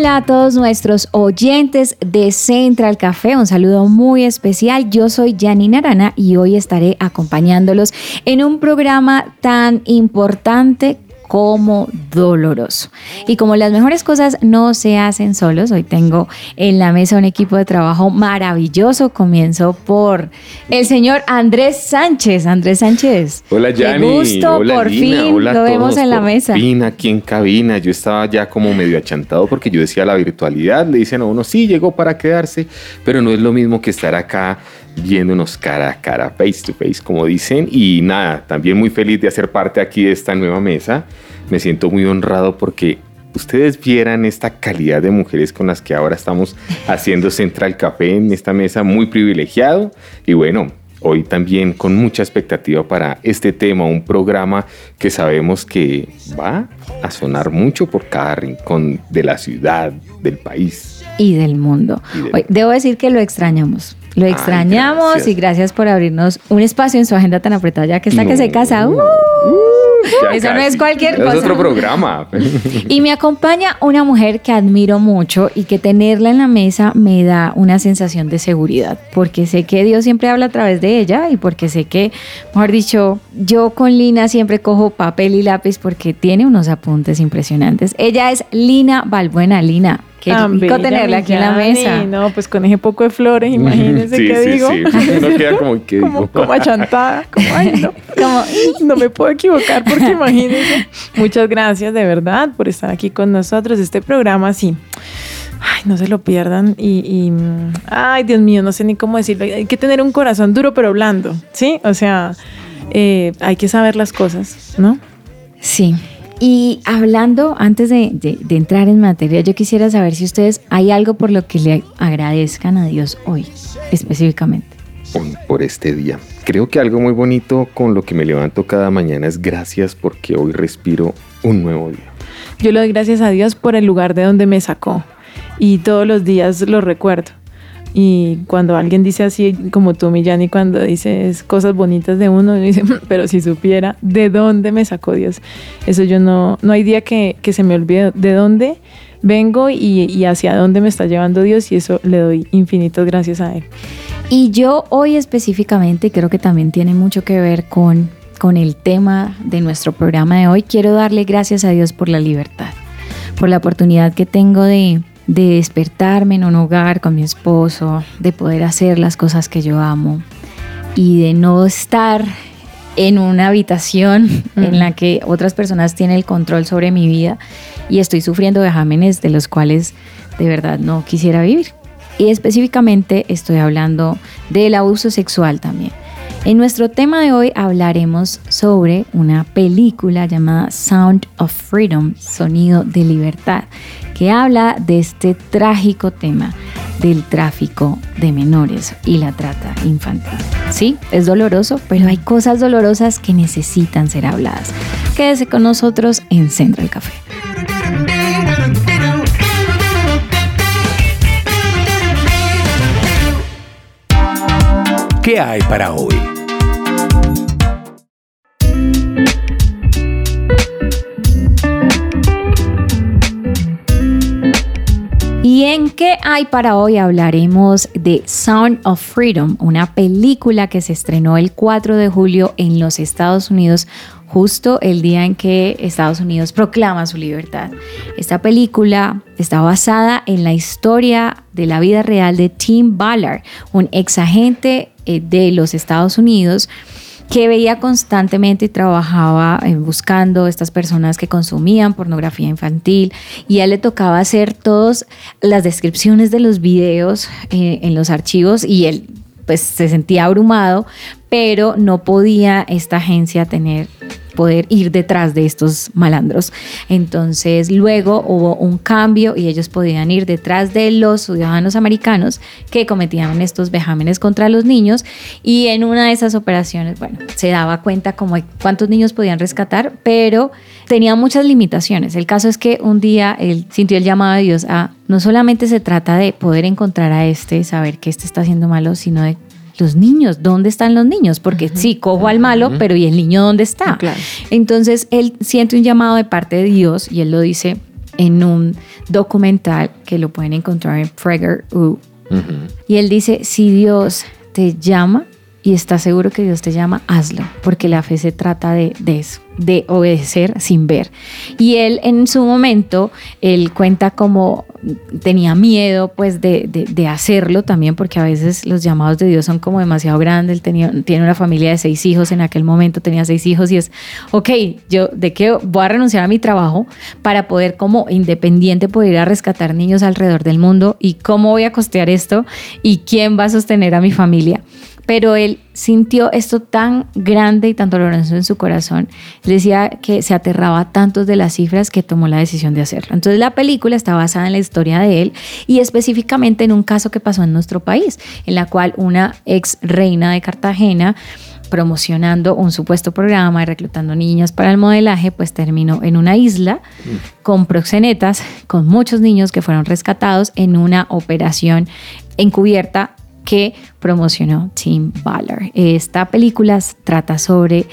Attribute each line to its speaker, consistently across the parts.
Speaker 1: Hola, a todos nuestros oyentes de Central Café. Un saludo muy especial. Yo soy Janine Arana y hoy estaré acompañándolos en un programa tan importante como doloroso. Y como las mejores cosas no se hacen solos, hoy tengo en la mesa un equipo de trabajo maravilloso. Comienzo por el señor Andrés Sánchez. Andrés Sánchez.
Speaker 2: Hola, Yanni.
Speaker 1: Qué gusto,
Speaker 2: Hola,
Speaker 1: por
Speaker 2: Lina.
Speaker 1: fin
Speaker 2: Hola
Speaker 1: lo vemos en la mesa.
Speaker 2: fin aquí en cabina. Yo estaba ya como medio achantado porque yo decía la virtualidad. Le dicen a uno, sí, llegó para quedarse, pero no es lo mismo que estar acá viéndonos cara a cara, face to face, como dicen. Y nada, también muy feliz de hacer parte aquí de esta nueva mesa. Me siento muy honrado porque ustedes vieran esta calidad de mujeres con las que ahora estamos haciendo Central Café en esta mesa, muy privilegiado. Y bueno, hoy también con mucha expectativa para este tema, un programa que sabemos que va a sonar mucho por cada rincón de la ciudad, del país.
Speaker 1: y del mundo.
Speaker 2: Y del
Speaker 1: Hoy, debo decir que lo extrañamos. Lo
Speaker 2: Ay,
Speaker 1: extrañamos
Speaker 2: gracias.
Speaker 1: y gracias por abrirnos un espacio en su agenda tan apretada, ya que está que se casa. ¡Uh!
Speaker 2: Ya
Speaker 1: Eso no es cualquier
Speaker 2: Es
Speaker 1: cosa.
Speaker 2: otro programa.
Speaker 1: Y me acompaña una mujer que admiro mucho y que tenerla en la mesa me da una sensación de seguridad, porque sé que Dios siempre habla a través de ella y porque sé que, mejor dicho, yo con Lina siempre cojo papel y lápiz porque tiene unos apuntes impresionantes. Ella es Lina Balbuena. Lina, qué rico tenerla aquí en la mesa.
Speaker 3: No, pues con ese poco de flores, imagínense
Speaker 2: sí,
Speaker 3: qué
Speaker 2: sí,
Speaker 3: digo.
Speaker 2: sí. Uno queda como, ¿qué
Speaker 3: como,
Speaker 2: digo?
Speaker 3: como achantada, como, ay, no,
Speaker 1: Como,
Speaker 3: no me puedo equivocar porque imagínense. Muchas gracias de verdad por estar aquí con nosotros. Este programa, sí. Ay, no se lo pierdan y, y, ay, Dios mío, no sé ni cómo decirlo. Hay que tener un corazón duro pero blando, ¿sí? O sea, eh, hay que saber las cosas, ¿no?
Speaker 1: Sí. Y hablando, antes de, de- de entrar en materia, yo quisiera saber si ustedes hay algo por lo que le agradezcan a Dios hoy, específicamente.
Speaker 2: hoy por este día. Creo que algo muy bonito con lo que me levanto cada mañana es gracias porque hoy respiro un nuevo día.
Speaker 3: Yo le doy gracias a Dios por el lugar de donde me sacó y todos los días lo recuerdo. Y cuando alguien dice así, como tú, Millán, cuando dices cosas bonitas de uno, uno dice, "Mm, pero si supiera de dónde me sacó Dios. Eso yo no, no hay día que, que se me olvide de dónde vengo y, y hacia dónde me está llevando Dios y eso le doy infinitas gracias a Él.
Speaker 1: Y yo hoy específicamente, creo que también tiene mucho que ver con, con el tema de nuestro programa de hoy, quiero darle gracias a Dios por la libertad, por la oportunidad que tengo de, de despertarme en un hogar con mi esposo, de poder hacer las cosas que yo amo y de no estar en una habitación en la que otras personas tienen el control sobre mi vida y estoy sufriendo vejámenes de los cuales de verdad no quisiera vivir. Y específicamente estoy hablando del abuso sexual también. En nuestro tema de hoy hablaremos sobre una película llamada Sound of Freedom, Sonido de Libertad, que habla de este trágico tema del tráfico de menores y la trata infantil. Sí, es doloroso, pero hay cosas dolorosas que necesitan ser habladas. Quédese con nosotros en Central Café.
Speaker 4: ¿Qué hay para hoy?
Speaker 1: ¿Y en qué hay para hoy? Hablaremos de Sound of Freedom, una película que se estrenó el 4 de julio en los Estados Unidos, justo el día en que Estados Unidos proclama su libertad. Esta película está basada en la historia de la vida real de Tim Ballard, un ex agente eh, de los Estados Unidos que veía constantemente y trabajaba eh, buscando estas personas que consumían pornografía infantil y a él le tocaba hacer todas las descripciones de los videos eh, en los archivos y él pues se sentía abrumado, pero no podía esta agencia tener poder ir detrás de estos malandros. Entonces luego hubo un cambio y ellos podían ir detrás de los ciudadanos americanos que cometían estos vejámenes contra los niños y en una de esas operaciones, bueno, se daba cuenta como cuántos niños podían rescatar, pero tenía muchas limitaciones. El caso es que un día él sintió el llamado de Dios a no solamente se trata de poder encontrar a este, saber que este está haciendo malo, sino de los niños, ¿dónde están los niños? Porque sí, cojo al malo, pero ¿y el niño dónde está? Entonces él siente un llamado de parte de Dios y él lo dice en un documental que lo pueden encontrar en Prager U. Y él dice, si Dios te llama y está seguro que Dios te llama, hazlo, porque la fe se trata de, de eso de obedecer sin ver. Y él en su momento, él cuenta como tenía miedo pues de, de, hacerlo también porque a veces los llamados de Dios son como demasiado grandes. Él tenía, tiene una familia de seis hijos, en aquel momento tenía seis hijos y es, ok, yo de qué voy a renunciar a mi trabajo para poder como independiente poder ir a rescatar niños alrededor del mundo y cómo voy a costear esto y quién va a sostener a mi familia pero él sintió esto tan grande y tan doloroso en su corazón. decía que se aterraba tanto de las cifras que tomó la decisión de hacerlo. Entonces la película está basada en la historia de él y específicamente en un caso que pasó en nuestro país, en la cual una ex reina de Cartagena promocionando un supuesto programa y reclutando niñas para el modelaje, pues terminó en una isla con proxenetas, con muchos niños que fueron rescatados en una operación encubierta que promocionó Tim Ballard. Esta película trata sobre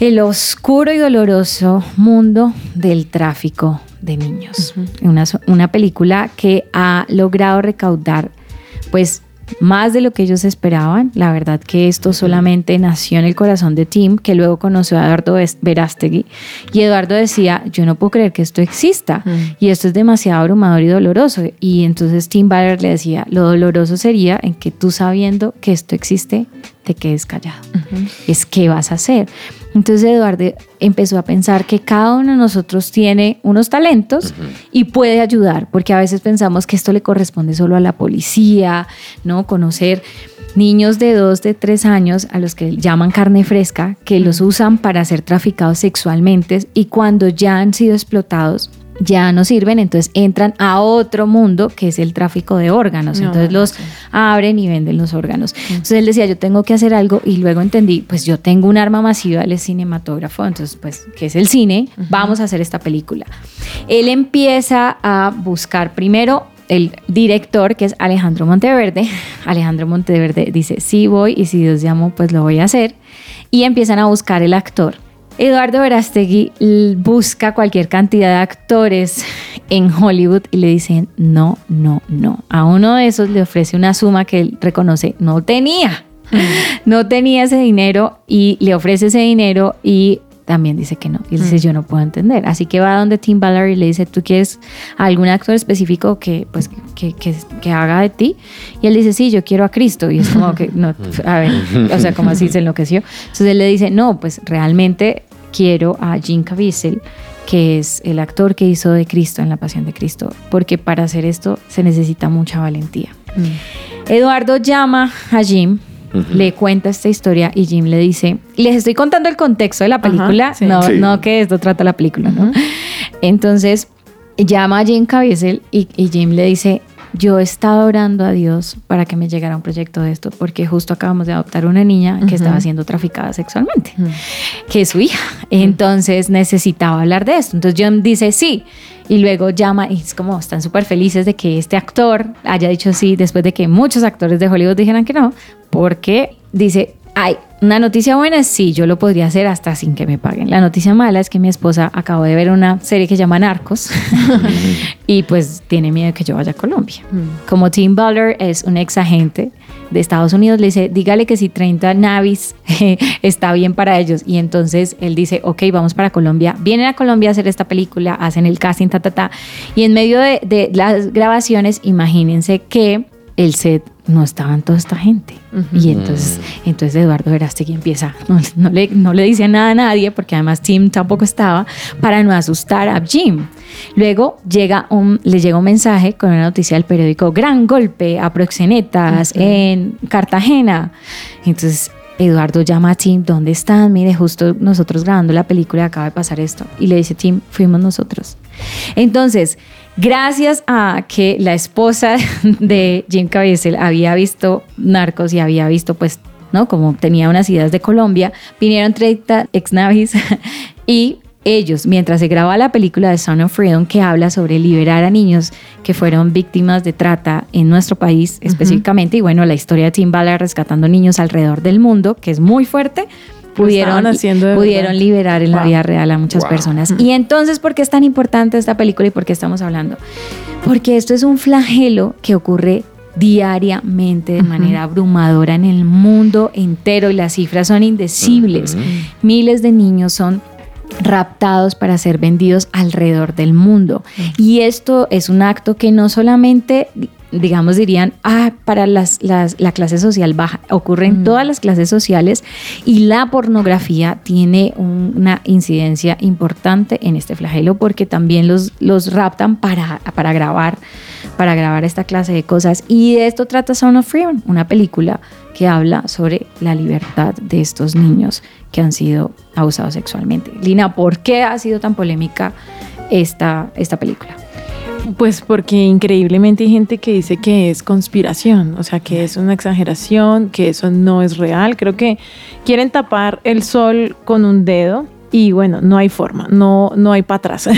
Speaker 1: el oscuro y doloroso mundo del tráfico de niños. una, una película que ha logrado recaudar pues más de lo que ellos esperaban. La verdad que esto solamente nació en el corazón de Tim, que luego conoció a Eduardo Verástegui. Y Eduardo decía, yo no puedo creer que esto exista. Mm. Y esto es demasiado abrumador y doloroso. Y entonces Tim Baller le decía, lo doloroso sería en que tú sabiendo que esto existe, te quedes callado. Es qué vas a hacer. Entonces Eduardo empezó a pensar que cada uno de nosotros tiene unos talentos y puede ayudar, porque a veces pensamos que esto le corresponde solo a la policía, ¿no? Conocer niños de dos, de tres años a los que llaman carne fresca, que los usan para ser traficados sexualmente y cuando ya han sido explotados, ya no sirven, entonces entran a otro mundo que es el tráfico de órganos. entonces los abren y venden los órganos. Entonces él decía, yo tengo que hacer algo y luego entendí, pues yo tengo un arma masiva, él es cinematógrafo, entonces pues, ¿qué es el cine? Vamos a hacer esta película. Él empieza a buscar primero el director, que es Alejandro Monteverde. Alejandro Monteverde dice, sí voy y si Dios llamo, pues lo voy a hacer. Y empiezan a buscar el actor. Eduardo Verástegui busca cualquier cantidad de actores en Hollywood y le dicen no, no, no. A uno de esos le ofrece una suma que él reconoce no tenía. Mm. No tenía ese dinero y le ofrece ese dinero y también dice que no. Y dice, mm. yo no puedo entender. Así que va donde Tim Ballard y le dice, ¿tú quieres algún actor específico que, pues, que, que, que, haga de ti? Y él dice, sí, yo quiero a Cristo. Y es como que, no, a ver, o sea, como así se enloqueció. Entonces él le dice, no, pues realmente quiero a Jim Caviezel que es el actor que hizo de Cristo en la Pasión de Cristo, porque para hacer esto se necesita mucha valentía. Mm. Eduardo llama a Jim le cuenta esta historia y Jim le dice, les estoy contando el contexto de la película, no, no que esto trata la película, ¿no? Entonces llama a Jim Caviezel y, y Jim le dice, yo he estado orando a Dios para que me llegara un proyecto de esto, porque justo acabamos de adoptar una niña que estaba siendo traficada sexualmente, que es su hija. Entonces necesitaba hablar de esto. Entonces John dice sí. Y luego llama y es como están súper felices de que este actor haya dicho sí después de que muchos actores de Hollywood dijeran que no, porque dice, hay una noticia buena es sí, yo lo podría hacer hasta sin que me paguen. La noticia mala es que mi esposa acabó de ver una serie que se llama Narcos y pues tiene miedo que yo vaya a Colombia. Mm. Como Tim Butler es un ex agente de Estados Unidos, le dice, dígale que si 30 navis está bien para ellos. Y entonces él dice, ok, vamos para Colombia. Vienen a Colombia a hacer esta película, hacen el casting, ta, ta, ta. Y en medio de, de las grabaciones, imagínense que el set no estaban toda esta gente. Y entonces, entonces Eduardo Verástegui empieza, no, le, no le dice nada a nadie, porque además Tim tampoco estaba, para no asustar a Jim. Luego llega un, le llega un mensaje con una noticia del periódico, gran golpe a proxenetas en Cartagena. Entonces Eduardo llama a Tim, ¿dónde están? Mire, justo nosotros grabando la película acaba de pasar esto. Y le dice Tim, fuimos nosotros. Entonces, gracias a que la esposa de Jim Caviezel había visto Narcos y había visto pues ¿no? Como tenía unas ideas de Colombia, vinieron 30 ex navis y ellos, mientras se grababa la película de Son of Freedom, que habla sobre liberar a niños que fueron víctimas de trata en nuestro país específicamente, y bueno, la historia de Tim Ballard rescatando niños alrededor del mundo, que es muy fuerte, pudieron, pudieron liberar en la vida real a muchas personas. Y entonces, ¿por qué es tan importante esta película y por qué estamos hablando? Porque esto es un flagelo que ocurre diariamente de manera abrumadora en el mundo entero y las cifras son indecibles. Miles de niños son raptados para ser vendidos alrededor del mundo. Y esto es un acto que no solamente digamos, dirían, ah, para las, la clase social baja. Ocurre en todas las clases sociales y la pornografía tiene una incidencia importante en este flagelo porque también los, los raptan para, para grabar para grabar esta clase de cosas. Y de esto trata Son of Freedom, una película que habla sobre la libertad de estos niños que han sido abusados sexualmente. Lina, ¿por qué ha sido tan polémica esta, esta película?
Speaker 3: Pues porque increíblemente hay gente que dice que es conspiración, o sea, que es una exageración, que eso no es real. Creo que quieren tapar el sol con un dedo y bueno, no hay forma, no, no hay para atrás.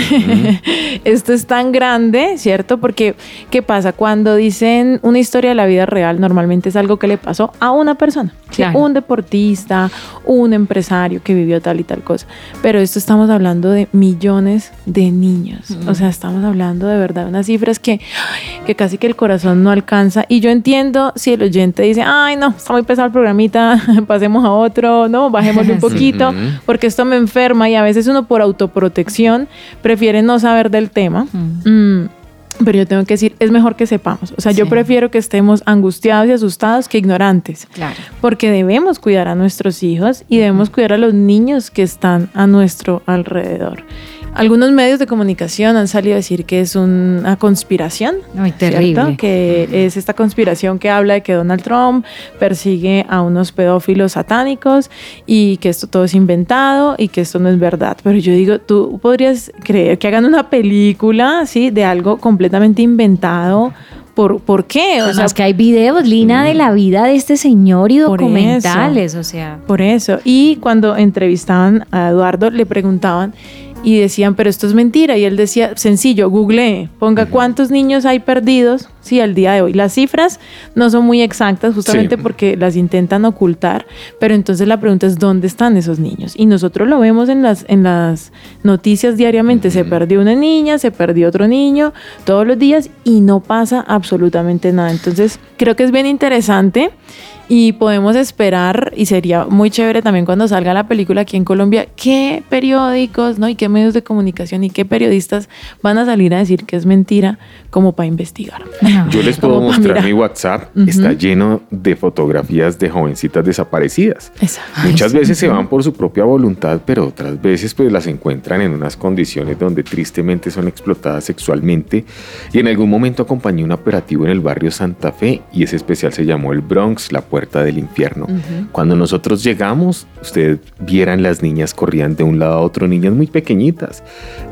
Speaker 3: Esto es tan grande, ¿cierto? Porque, ¿qué pasa? Cuando dicen una historia de la vida real, normalmente es algo que le pasó a una persona, un deportista, un empresario que vivió tal y tal cosa. Pero esto estamos hablando de millones de niños. O sea, estamos hablando de verdad de unas cifras que, que casi que el corazón no alcanza. Y yo entiendo si el oyente dice, ay, no, está muy pesado el programita, pasemos a otro, no, bajémosle un poquito, porque esto me enferma y a veces uno por autoprotección prefiere no saber del tema. Mm, pero yo tengo que decir, es mejor que sepamos. O sea, yo prefiero que estemos angustiados y asustados que ignorantes.
Speaker 1: Claro.
Speaker 3: Porque debemos cuidar a nuestros hijos y debemos cuidar a los niños que están a nuestro alrededor. Algunos medios de comunicación han salido a decir que es una conspiración.
Speaker 1: Muy terrible.
Speaker 3: Que es esta conspiración que habla de que Donald Trump persigue a unos pedófilos satánicos y que esto todo es inventado y que esto no es verdad. Pero yo digo, tú podrías creer que hagan una película así de algo completamente inventado. ¿Por, ¿Por, qué?
Speaker 1: O sea, es que hay videos, Lina, de la vida de este señor y documentales, o sea.
Speaker 3: Por eso. Y cuando entrevistaban a Eduardo, le preguntaban, y decían, pero esto es mentira. Y él decía, sencillo, google, ponga cuántos niños hay perdidos, sí, al día de hoy. Las cifras no son muy exactas justamente porque las intentan ocultar, pero entonces la pregunta es, ¿dónde están esos niños? Y nosotros lo vemos en las, en las noticias diariamente, se perdió una niña, se perdió otro niño, todos los días y no pasa absolutamente nada. Entonces, creo que es bien interesante y podemos esperar, y sería muy chévere también cuando salga la película aquí en Colombia, qué periódicos, ¿no? Y qué medios de comunicación y qué periodistas van a salir a decir que es mentira como para investigar.
Speaker 2: Yo les puedo mostrar mi WhatsApp, está lleno de fotografías de jovencitas desaparecidas. Muchas veces se van por su propia voluntad, pero otras veces pues las encuentran en unas condiciones donde tristemente son explotadas sexualmente. Y en algún momento acompañé un operativo en el barrio Santa Fe y ese especial se llamó el Bronx, la puerta del infierno. Cuando nosotros llegamos, ustedes vieran las niñas corrían de un lado a otro, niñas muy pequeñitas.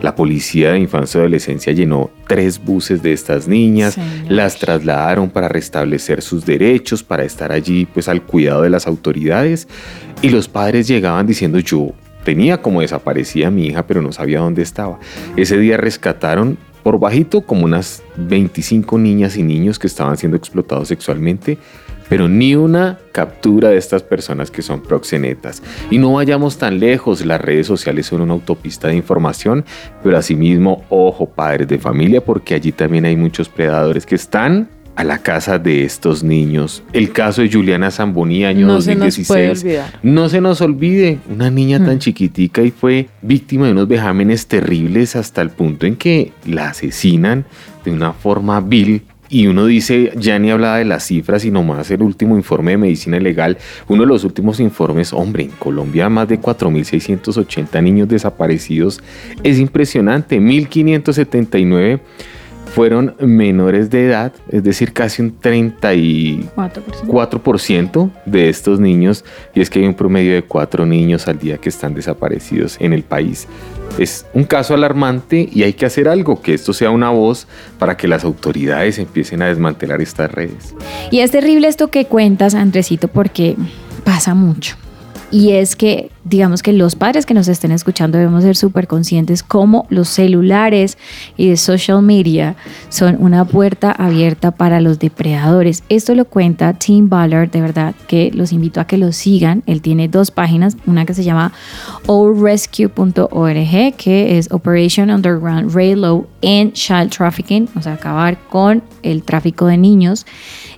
Speaker 2: La policía de infancia y adolescencia llenó tres buses de estas niñas, las trasladaron para restablecer sus derechos, para estar allí pues al cuidado de las autoridades y los padres llegaban diciendo yo tenía como desaparecida mi hija pero no sabía dónde estaba. Ese día rescataron por bajito como unas 25 niñas y niños que estaban siendo explotados sexualmente pero ni una captura de estas personas que son proxenetas. Y no vayamos tan lejos, las redes sociales son una autopista de información, pero asimismo, ojo, padres de familia, porque allí también hay muchos predadores que están a la casa de estos niños. El caso de Juliana Zamboni, año 2016. no se nos olvide, una niña tan mm. chiquitica y fue víctima de unos vejámenes terribles hasta el punto en que la asesinan de una forma vil y uno dice, ya ni hablaba de las cifras, y nomás el último informe de medicina legal, uno de los últimos informes, hombre, en Colombia más de 4.680 niños desaparecidos, es impresionante, 1.579 fueron menores de edad, es decir, casi un 34% de estos niños, y es que hay un promedio de cuatro niños al día que están desaparecidos en el país. Es un caso alarmante y hay que hacer algo, que esto sea una voz para que las autoridades empiecen a desmantelar estas redes.
Speaker 1: Y es terrible esto que cuentas, Andresito, porque pasa mucho. Y es que, digamos que los padres que nos estén escuchando debemos ser súper conscientes cómo los celulares y de social media son una puerta abierta para los depredadores. Esto lo cuenta Tim Ballard, de verdad que los invito a que lo sigan. Él tiene dos páginas, una que se llama allrescue.org, que es Operation Underground Railroad and Child Trafficking, o sea, acabar con el tráfico de niños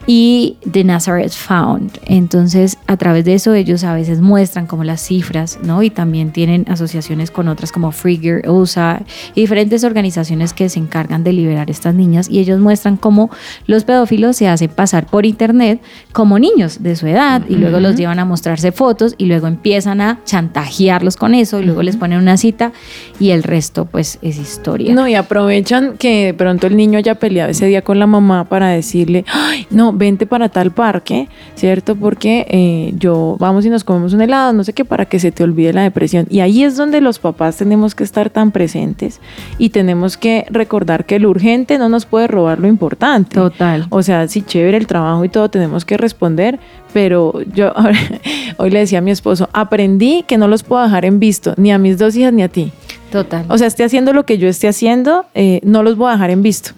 Speaker 1: y The Nazareth Found. Entonces, a través de eso ellos a veces muestran como las cifras, ¿no? Y también tienen asociaciones con otras como Free USA y diferentes organizaciones que se encargan de liberar a estas niñas y ellos muestran cómo los pedófilos se hacen pasar por internet como niños de su edad y luego los llevan a mostrarse fotos y luego empiezan a chantajearlos con eso y luego les ponen una cita y el resto pues es historia.
Speaker 3: No, y aprovechan que de pronto el niño haya peleado ese día con la mamá para decirle, ay, no, vente para tal parque, ¿cierto? Porque eh, yo vamos y nos comemos un helado, no sé qué, para que se te olvide la depresión. Y ahí es donde los papás tenemos que estar tan presentes y tenemos que recordar que lo urgente no nos puede robar lo importante.
Speaker 1: Total.
Speaker 3: O sea, sí, chévere el trabajo y todo, tenemos que responder, pero yo hoy le decía a mi esposo, aprendí que no los puedo dejar en visto, ni a mis dos hijas ni a ti.
Speaker 1: Total.
Speaker 3: O sea, esté haciendo lo que yo esté haciendo, eh, no los voy a dejar en visto.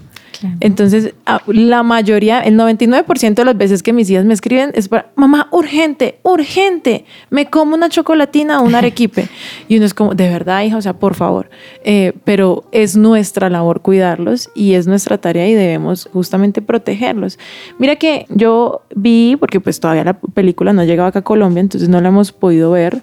Speaker 3: Entonces, la mayoría, el 99% de las veces que mis hijas me escriben es para, mamá, urgente, urgente, me como una chocolatina o un arequipe. y uno es como, de verdad, hija, o sea, por favor. Eh, pero es nuestra labor cuidarlos y es nuestra tarea y debemos justamente protegerlos. Mira que yo vi, porque pues todavía la película no llegaba acá a Colombia, entonces no la hemos podido ver.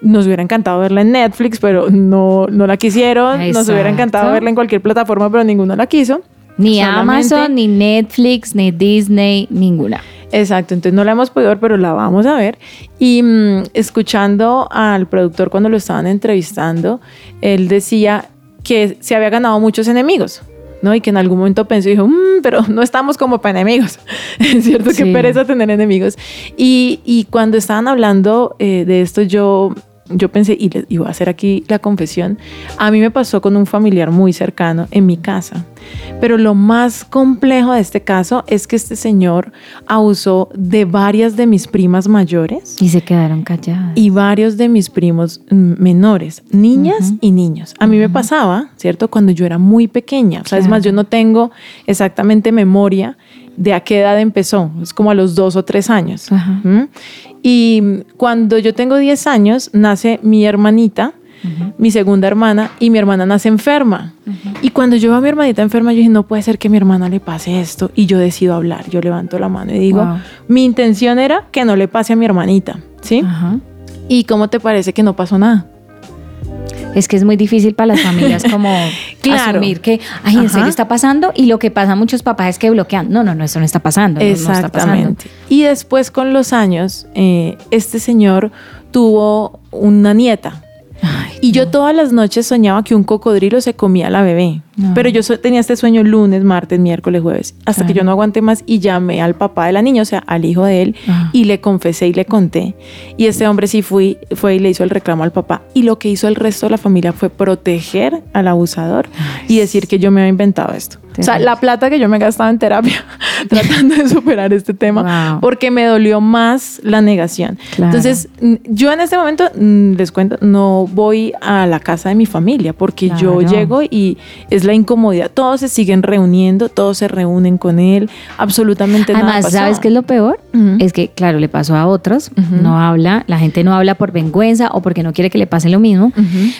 Speaker 3: Nos hubiera encantado verla en Netflix, pero no, no la quisieron. Nos hubiera encantado verla en cualquier plataforma, pero ninguno la quiso.
Speaker 1: Ni Amazon, ni Netflix, ni Disney, ninguna.
Speaker 3: Exacto, entonces no la hemos podido ver, pero la vamos a ver. Y mm, escuchando al productor cuando lo estaban entrevistando, él decía que se había ganado muchos enemigos. ¿no? Y que en algún momento pensó y dijo, mm, pero no estamos como para enemigos. es cierto que pereza tener enemigos. Y, y cuando estaban hablando eh, de esto, yo yo pensé, y, les, voy a hacer aquí la confesión, a mí me pasó con un familiar muy cercano en mi casa. Pero lo más complejo de este caso es que este señor abusó de varias de mis primas mayores.
Speaker 1: Y se quedaron calladas.
Speaker 3: Y varios de mis primos menores, niñas y niños. A mí me pasaba, ¿cierto? Cuando yo era muy pequeña. O sea, es más, yo no tengo exactamente memoria de a qué edad empezó, es como a los dos o tres años. Y cuando yo tengo 10 años, nace mi hermanita, mi segunda hermana, y mi hermana nace enferma. Y cuando yo veo a mi hermanita enferma, yo dije, no puede ser que a mi hermana le pase esto. Y yo decido hablar, yo levanto la mano y digo, mi intención era que no le pase a mi hermanita, ¿sí? ¿Y cómo te parece que no pasó nada?
Speaker 1: Es que es muy difícil para las familias como asumir que, ay, en serio está pasando y lo que pasa a muchos papás es que bloquean, no, no, no, eso no está pasando.
Speaker 3: Exactamente. Y después con los años, eh, este señor tuvo una nieta y yo todas las noches soñaba que un cocodrilo se comía a la bebé. Pero yo tenía este sueño lunes, martes, miércoles, jueves, hasta que yo no aguanté más y llamé al papá de la niña, o sea, al hijo de él, y le confesé y le conté. Y este hombre sí fui, fue y le hizo el reclamo al papá. Y lo que hizo el resto de la familia fue proteger al abusador y decir que yo me había inventado esto. O sea, la plata que yo me gastaba en terapia tratando de superar este tema, porque me dolió más la negación. Entonces, yo en este momento, les cuento, no voy a la casa de mi familia, porque yo llego y es la incomodidad. Todos se siguen reuniendo, todos se reúnen con él, absolutamente nada.
Speaker 1: Además, ¿sabes qué es lo peor? Es que, claro, le pasó a otros, no habla, la gente no habla por vergüenza o porque no quiere que le pase lo mismo,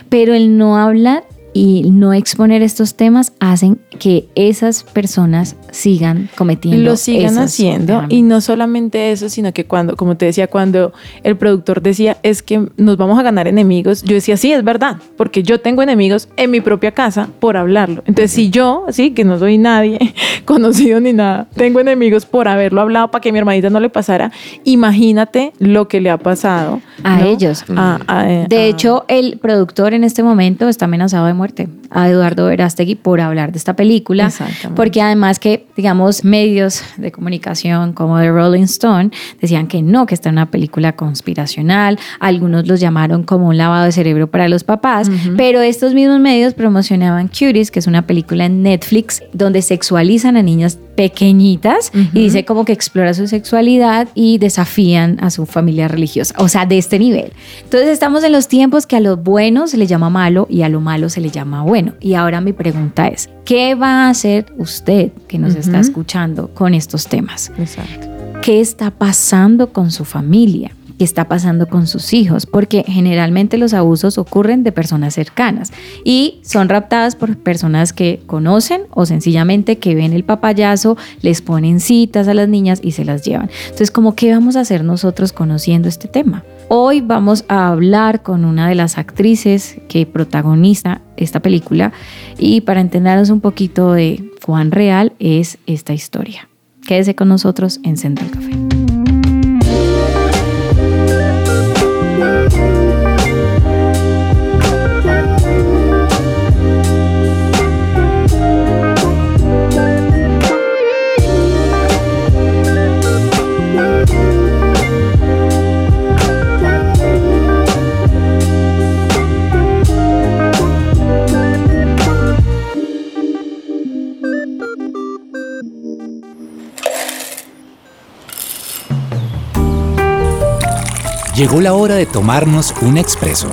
Speaker 1: pero él no habla y no exponer estos temas hacen que esas personas sigan cometiendo.
Speaker 3: Lo sigan haciendo. Y no solamente eso, sino que cuando, como te decía, cuando el productor decía es que nos vamos a ganar enemigos, yo decía, sí, es verdad, porque yo tengo enemigos en mi propia casa por hablarlo. Entonces, si yo, sí, que no soy nadie conocido ni nada, tengo enemigos por haberlo hablado para que mi hermanita no le pasara, imagínate lo que le ha pasado
Speaker 1: a ellos.
Speaker 3: Eh,
Speaker 1: de hecho, el productor en este momento está amenazado de muerte muerte a Eduardo Verástegui por hablar de esta película, porque además que, digamos, medios de comunicación como The Rolling Stone decían que no, que esta era una película conspiracional, algunos los llamaron como un lavado de cerebro para los papás, pero estos mismos medios promocionaban Cuties, que es una película en Netflix donde sexualizan a niñas pequeñitas y dice como que explora su sexualidad y desafían a su familia religiosa, o sea, de este nivel. Entonces estamos en los tiempos que a lo bueno se le llama malo y a lo malo se le llama bueno. Y ahora mi pregunta es, ¿qué va a hacer usted que nos está escuchando con estos temas?
Speaker 3: Exacto.
Speaker 1: ¿Qué está pasando con su familia? Qué está pasando con sus hijos, porque generalmente los abusos ocurren de personas cercanas y son raptadas por personas que conocen o sencillamente que ven el papayazo, les ponen citas a las niñas y se las llevan. Entonces, ¿cómo qué vamos a hacer nosotros conociendo este tema? Hoy vamos a hablar con una de las actrices que protagoniza esta película y para entendernos un poquito de cuán real es esta historia. Quédese con nosotros en Central Café.
Speaker 4: Llegó la hora de tomarnos un expreso.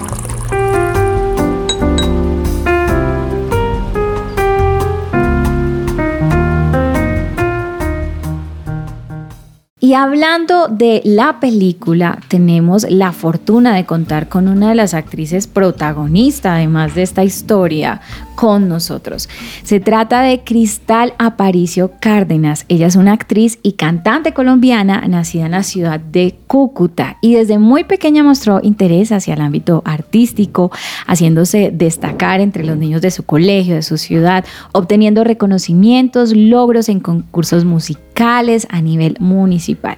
Speaker 1: Y hablando de la película, tenemos la fortuna de contar con una de las actrices protagonistas, además de esta historia, con nosotros. Se trata de Cristal Aparicio Cárdenas. Ella es una actriz y cantante colombiana nacida en la ciudad de Cúcuta y desde muy pequeña mostró interés hacia el ámbito artístico, haciéndose destacar entre los niños de su colegio, de su ciudad, obteniendo reconocimientos, logros en concursos musicales a nivel municipal.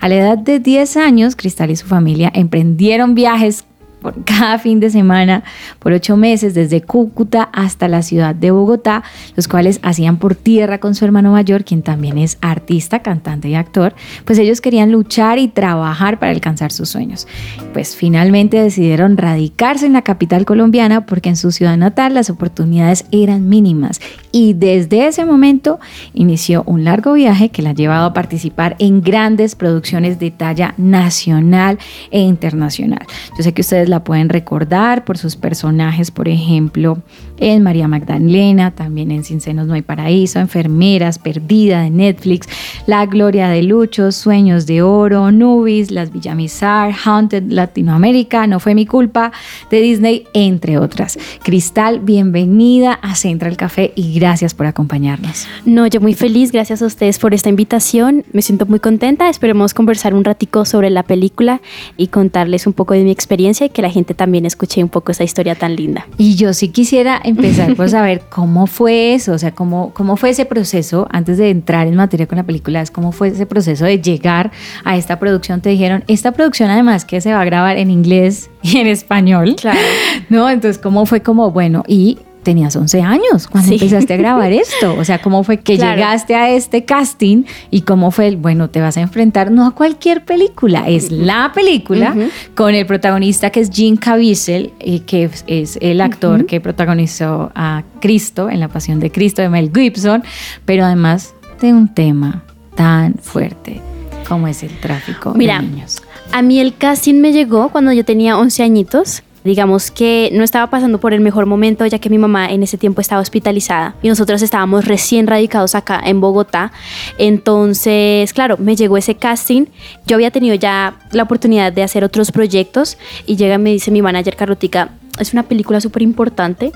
Speaker 1: A la edad de 10 años, Cristal y su familia emprendieron viajes por cada fin de semana por ocho meses desde Cúcuta hasta la ciudad de Bogotá, los cuales hacían por tierra con su hermano mayor, quien también es artista, cantante y actor, pues ellos querían luchar y trabajar para alcanzar sus sueños. Pues finalmente decidieron radicarse en la capital colombiana porque en su ciudad natal las oportunidades eran mínimas y desde ese momento inició un largo viaje que la ha llevado a participar en grandes producciones de talla nacional e internacional. Yo sé que ustedes la pueden recordar por sus personajes, por ejemplo, en María Magdalena, también en Sin No hay Paraíso, Enfermeras, Perdida de Netflix, La Gloria de Lucho, Sueños de Oro, Nubis, Las Villamizar, Haunted Latinoamérica, No fue mi culpa, de Disney, entre otras. Cristal, bienvenida a Central Café y gracias por acompañarnos.
Speaker 5: No, yo muy feliz, gracias a ustedes por esta invitación, me siento muy contenta, esperemos conversar un ratico sobre la película y contarles un poco de mi experiencia y que la gente también escuche un poco esa historia tan linda.
Speaker 1: Y yo sí quisiera empezar por saber cómo fue eso, o sea, cómo, cómo fue ese proceso, antes de entrar en materia con la película, es cómo fue ese proceso de llegar a esta producción. Te dijeron, esta producción además que se va a grabar en inglés y en español.
Speaker 5: Claro.
Speaker 1: ¿No? Entonces, ¿cómo fue como, bueno, y tenías 11 años cuando empezaste a grabar esto. O sea, ¿cómo fue que llegaste a este casting y cómo fue el, bueno, te vas a enfrentar no a cualquier película, es la película con el protagonista que es Gene Caviezel, eh, que es el actor que protagonizó a Cristo en La Pasión de Cristo de Mel Gibson, pero además de un tema tan fuerte como es el tráfico
Speaker 5: Mira,
Speaker 1: de niños.
Speaker 5: A mí el casting me llegó cuando yo tenía 11 añitos digamos que no estaba pasando por el mejor momento ya que mi mamá en ese tiempo estaba hospitalizada y nosotros estábamos recién radicados acá en Bogotá. Entonces, claro, me llegó ese casting. Yo había tenido ya la oportunidad de hacer otros proyectos y llega y me dice mi manager Carlotica, es una película súper importante,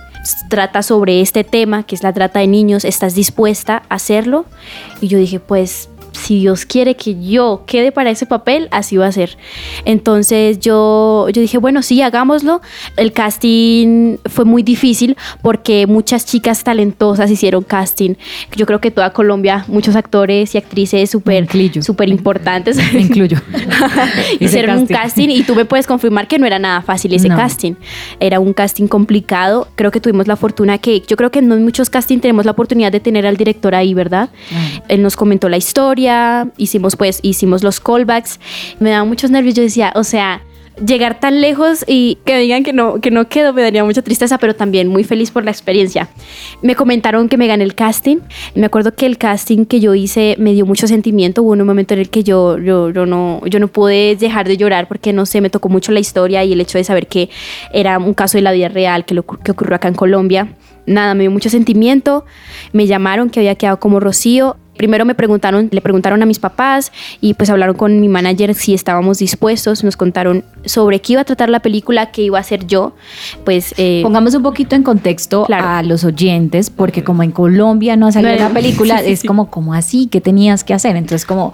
Speaker 5: trata sobre este tema que es la trata de niños, ¿estás dispuesta a hacerlo? Y yo dije, pues si Dios quiere que yo quede para ese papel, así va a ser. Entonces yo, yo dije, bueno, sí, hagámoslo. El casting fue muy difícil porque muchas chicas talentosas hicieron casting. Yo creo que toda Colombia, muchos actores y actrices súper super importantes.
Speaker 1: Me incluyo.
Speaker 5: hicieron un casting y tú me puedes confirmar que no era nada fácil ese casting. Era un casting complicado. Creo que tuvimos la fortuna que, yo creo que no en muchos castings tenemos la oportunidad de tener al director ahí, ¿verdad? Él nos comentó la historia, hicimos pues, hicimos los callbacks. Me daba muchos nervios. Yo decía, o sea, llegar tan lejos y que digan que no, que no quedo me daría mucha tristeza, pero también muy feliz por la experiencia. Me comentaron que me gané el casting. Me acuerdo que el casting que yo hice me dio mucho sentimiento. Hubo un momento en el que yo, yo, yo, no, yo no pude dejar de llorar porque, no sé, me tocó mucho la historia y el hecho de saber que era un caso de la vida real que, lo, que ocurrió acá en Colombia. Nada, me dio mucho sentimiento. Me llamaron que había quedado como Rocío Primero me preguntaron, le preguntaron a mis papás y pues hablaron con mi manager si estábamos dispuestos, nos contaron sobre qué iba a tratar la película, qué iba a hacer yo. Pues
Speaker 1: eh, pongamos un poquito en contexto a los oyentes, porque como en Colombia no ha salido la película, es como, ¿cómo así? ¿Qué tenías que hacer? Entonces, como,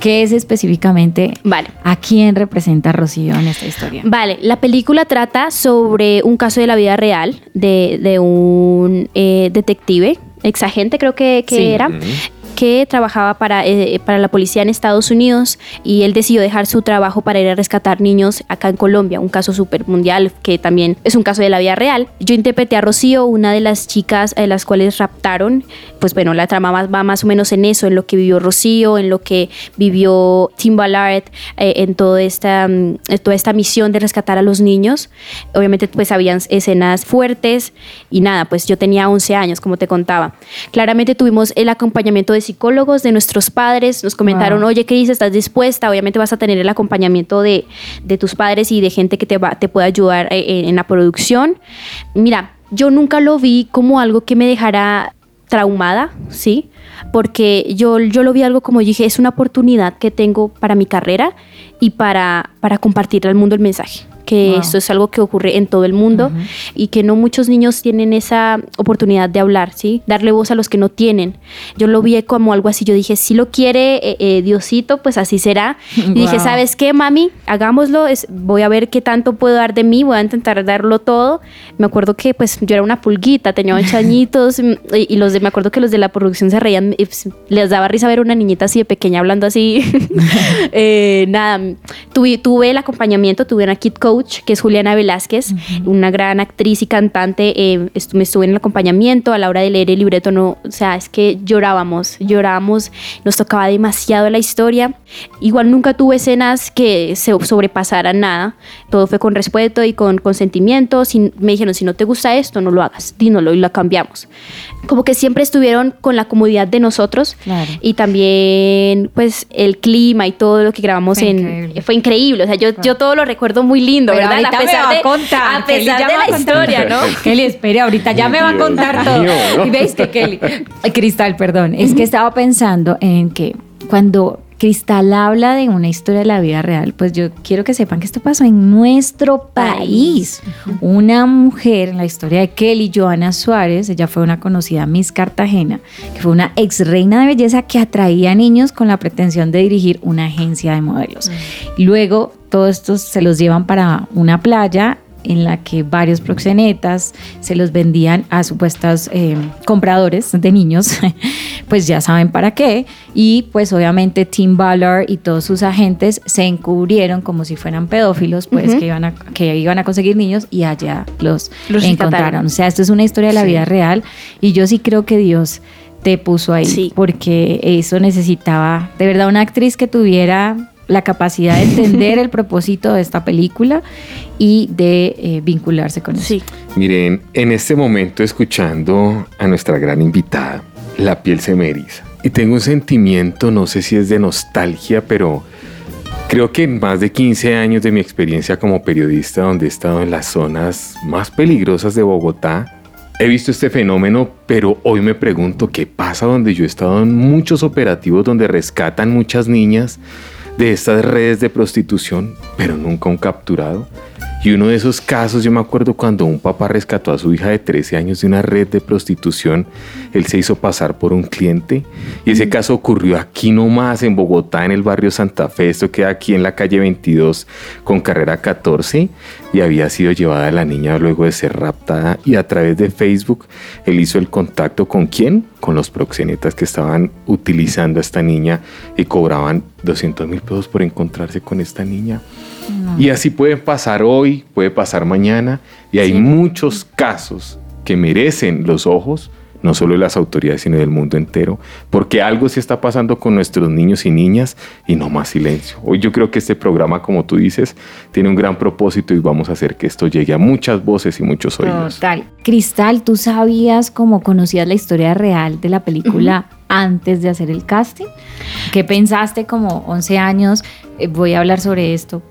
Speaker 1: ¿qué es específicamente?
Speaker 5: Vale.
Speaker 1: ¿A quién representa Rocío en esta historia?
Speaker 5: Vale, la película trata sobre un caso de la vida real de, un eh, detective exagente creo que, era, que trabajaba para, eh, para la policía en Estados Unidos y él decidió dejar su trabajo para ir a rescatar niños acá en Colombia, un caso súper mundial que también es un caso de la vida real. Yo interpreté a Rocío, una de las chicas a las cuales raptaron. Pues bueno, la trama va más o menos en eso, en lo que vivió Rocío, en lo que vivió Tim Ballard, eh, en toda esta, mm, toda esta misión de rescatar a los niños. Obviamente pues habían escenas fuertes y nada, pues yo tenía 11 años, como te contaba. Claramente tuvimos el acompañamiento de psicólogos, de nuestros padres, nos comentaron, oye, ¿qué dices? ¿Estás dispuesta? Obviamente vas a tener el acompañamiento de, tus padres y de gente que te, va, te pueda ayudar eh, en, la producción. Mira, yo nunca lo vi como algo que me dejara traumada, ¿sí? Porque yo, yo lo vi algo como dije, es una oportunidad que tengo para mi carrera y para, para compartir al mundo el mensaje que esto es algo que ocurre en todo el mundo y que no muchos niños tienen esa oportunidad de hablar, ¿sí? Darle voz a los que no tienen. Yo lo vi como algo así, yo dije, si lo quiere eh, eh, Diosito, pues así será. Y dije, ¿sabes qué, mami? Hagámoslo, es, voy a ver qué tanto puedo dar de mí, voy a intentar darlo todo. Me acuerdo que pues yo era una pulguita, tenía ocho añitos y, los de, me acuerdo que los de la producción se reían, pues, les daba risa ver una niñita así de pequeña hablando así. Eh, nada, tuve, tuve el acompañamiento, tuve una kid coach que es Juliana Velázquez, una gran actriz y cantante. Eh, me estuve en el acompañamiento a la hora de leer el libreto, no, o sea, es que llorábamos, llorábamos, nos tocaba demasiado la historia. Igual nunca tuve escenas que se sobrepasaran nada, todo fue con respeto y con consentimiento. me dijeron, si no te gusta esto, no lo hagas, dínoslo y lo cambiamos. Como que siempre estuvieron con la comodidad de nosotros y también pues el clima y todo lo que grabamos fue en increíble. fue increíble, o sea, yo, yo todo lo recuerdo muy lindo, ¿verdad?
Speaker 1: a pesar de, contar.
Speaker 5: A pesar de la historia, ¿no?
Speaker 1: Kelly, espere, ahorita ya me va a contar todo. Y veis que Kelly, Cristal, perdón, es que estaba pensando en que cuando Cristal habla de una historia de la vida real, pues yo quiero que sepan que esto pasó en nuestro país. Una mujer, en la historia de Kelly Joana Suárez, ella fue una conocida Miss Cartagena, que fue una ex reina de belleza que atraía a niños con la pretensión de dirigir una agencia de modelos. Luego, todos estos se los llevan para una playa en la que varios proxenetas se los vendían a supuestos eh, compradores de niños, pues ya saben para qué. Y pues obviamente Tim Ballard y todos sus agentes se encubrieron como si fueran pedófilos, pues que, iban a, que iban a conseguir niños y allá los, encontraron. O sea, esto es una historia de la vida real y yo sí creo que Dios te puso ahí porque eso necesitaba de verdad una actriz que tuviera la capacidad de entender el propósito de esta película y de eh, vincularse con eso.
Speaker 2: Miren, en este momento escuchando a nuestra gran invitada, la piel se me eriza. Y tengo un sentimiento, no sé si es de nostalgia, pero creo que en más de 15 años de mi experiencia como periodista, donde he estado en las zonas más peligrosas de Bogotá, he visto este fenómeno, pero hoy me pregunto qué pasa donde yo he estado en muchos operativos donde rescatan muchas niñas de estas redes de prostitución, pero nunca un capturado. Y uno de esos casos, yo me acuerdo cuando un papá rescató a su hija de 13 años de una red de prostitución, él se hizo pasar por un cliente y ese caso ocurrió aquí nomás en Bogotá, en el barrio Santa Fe, esto queda aquí en la calle 22 con carrera 14 y había sido llevada la niña luego de ser raptada y a través de Facebook él hizo el contacto con quién? Con los proxenetas que estaban utilizando a esta niña y cobraban 200 mil pesos por encontrarse con esta niña. Y así puede pasar hoy, puede pasar mañana y hay muchos casos que merecen los ojos no solo de las autoridades, sino del mundo entero, porque algo se está pasando con nuestros niños y niñas y no más silencio. Hoy yo creo que este programa, como tú dices, tiene un gran propósito y vamos a hacer que esto llegue a muchas voces y muchos oídos.
Speaker 1: Total. Cristal, ¿tú sabías cómo conocías la historia real de la película antes de hacer el casting? ¿Qué pensaste como 11 años? eh, voy a hablar sobre esto.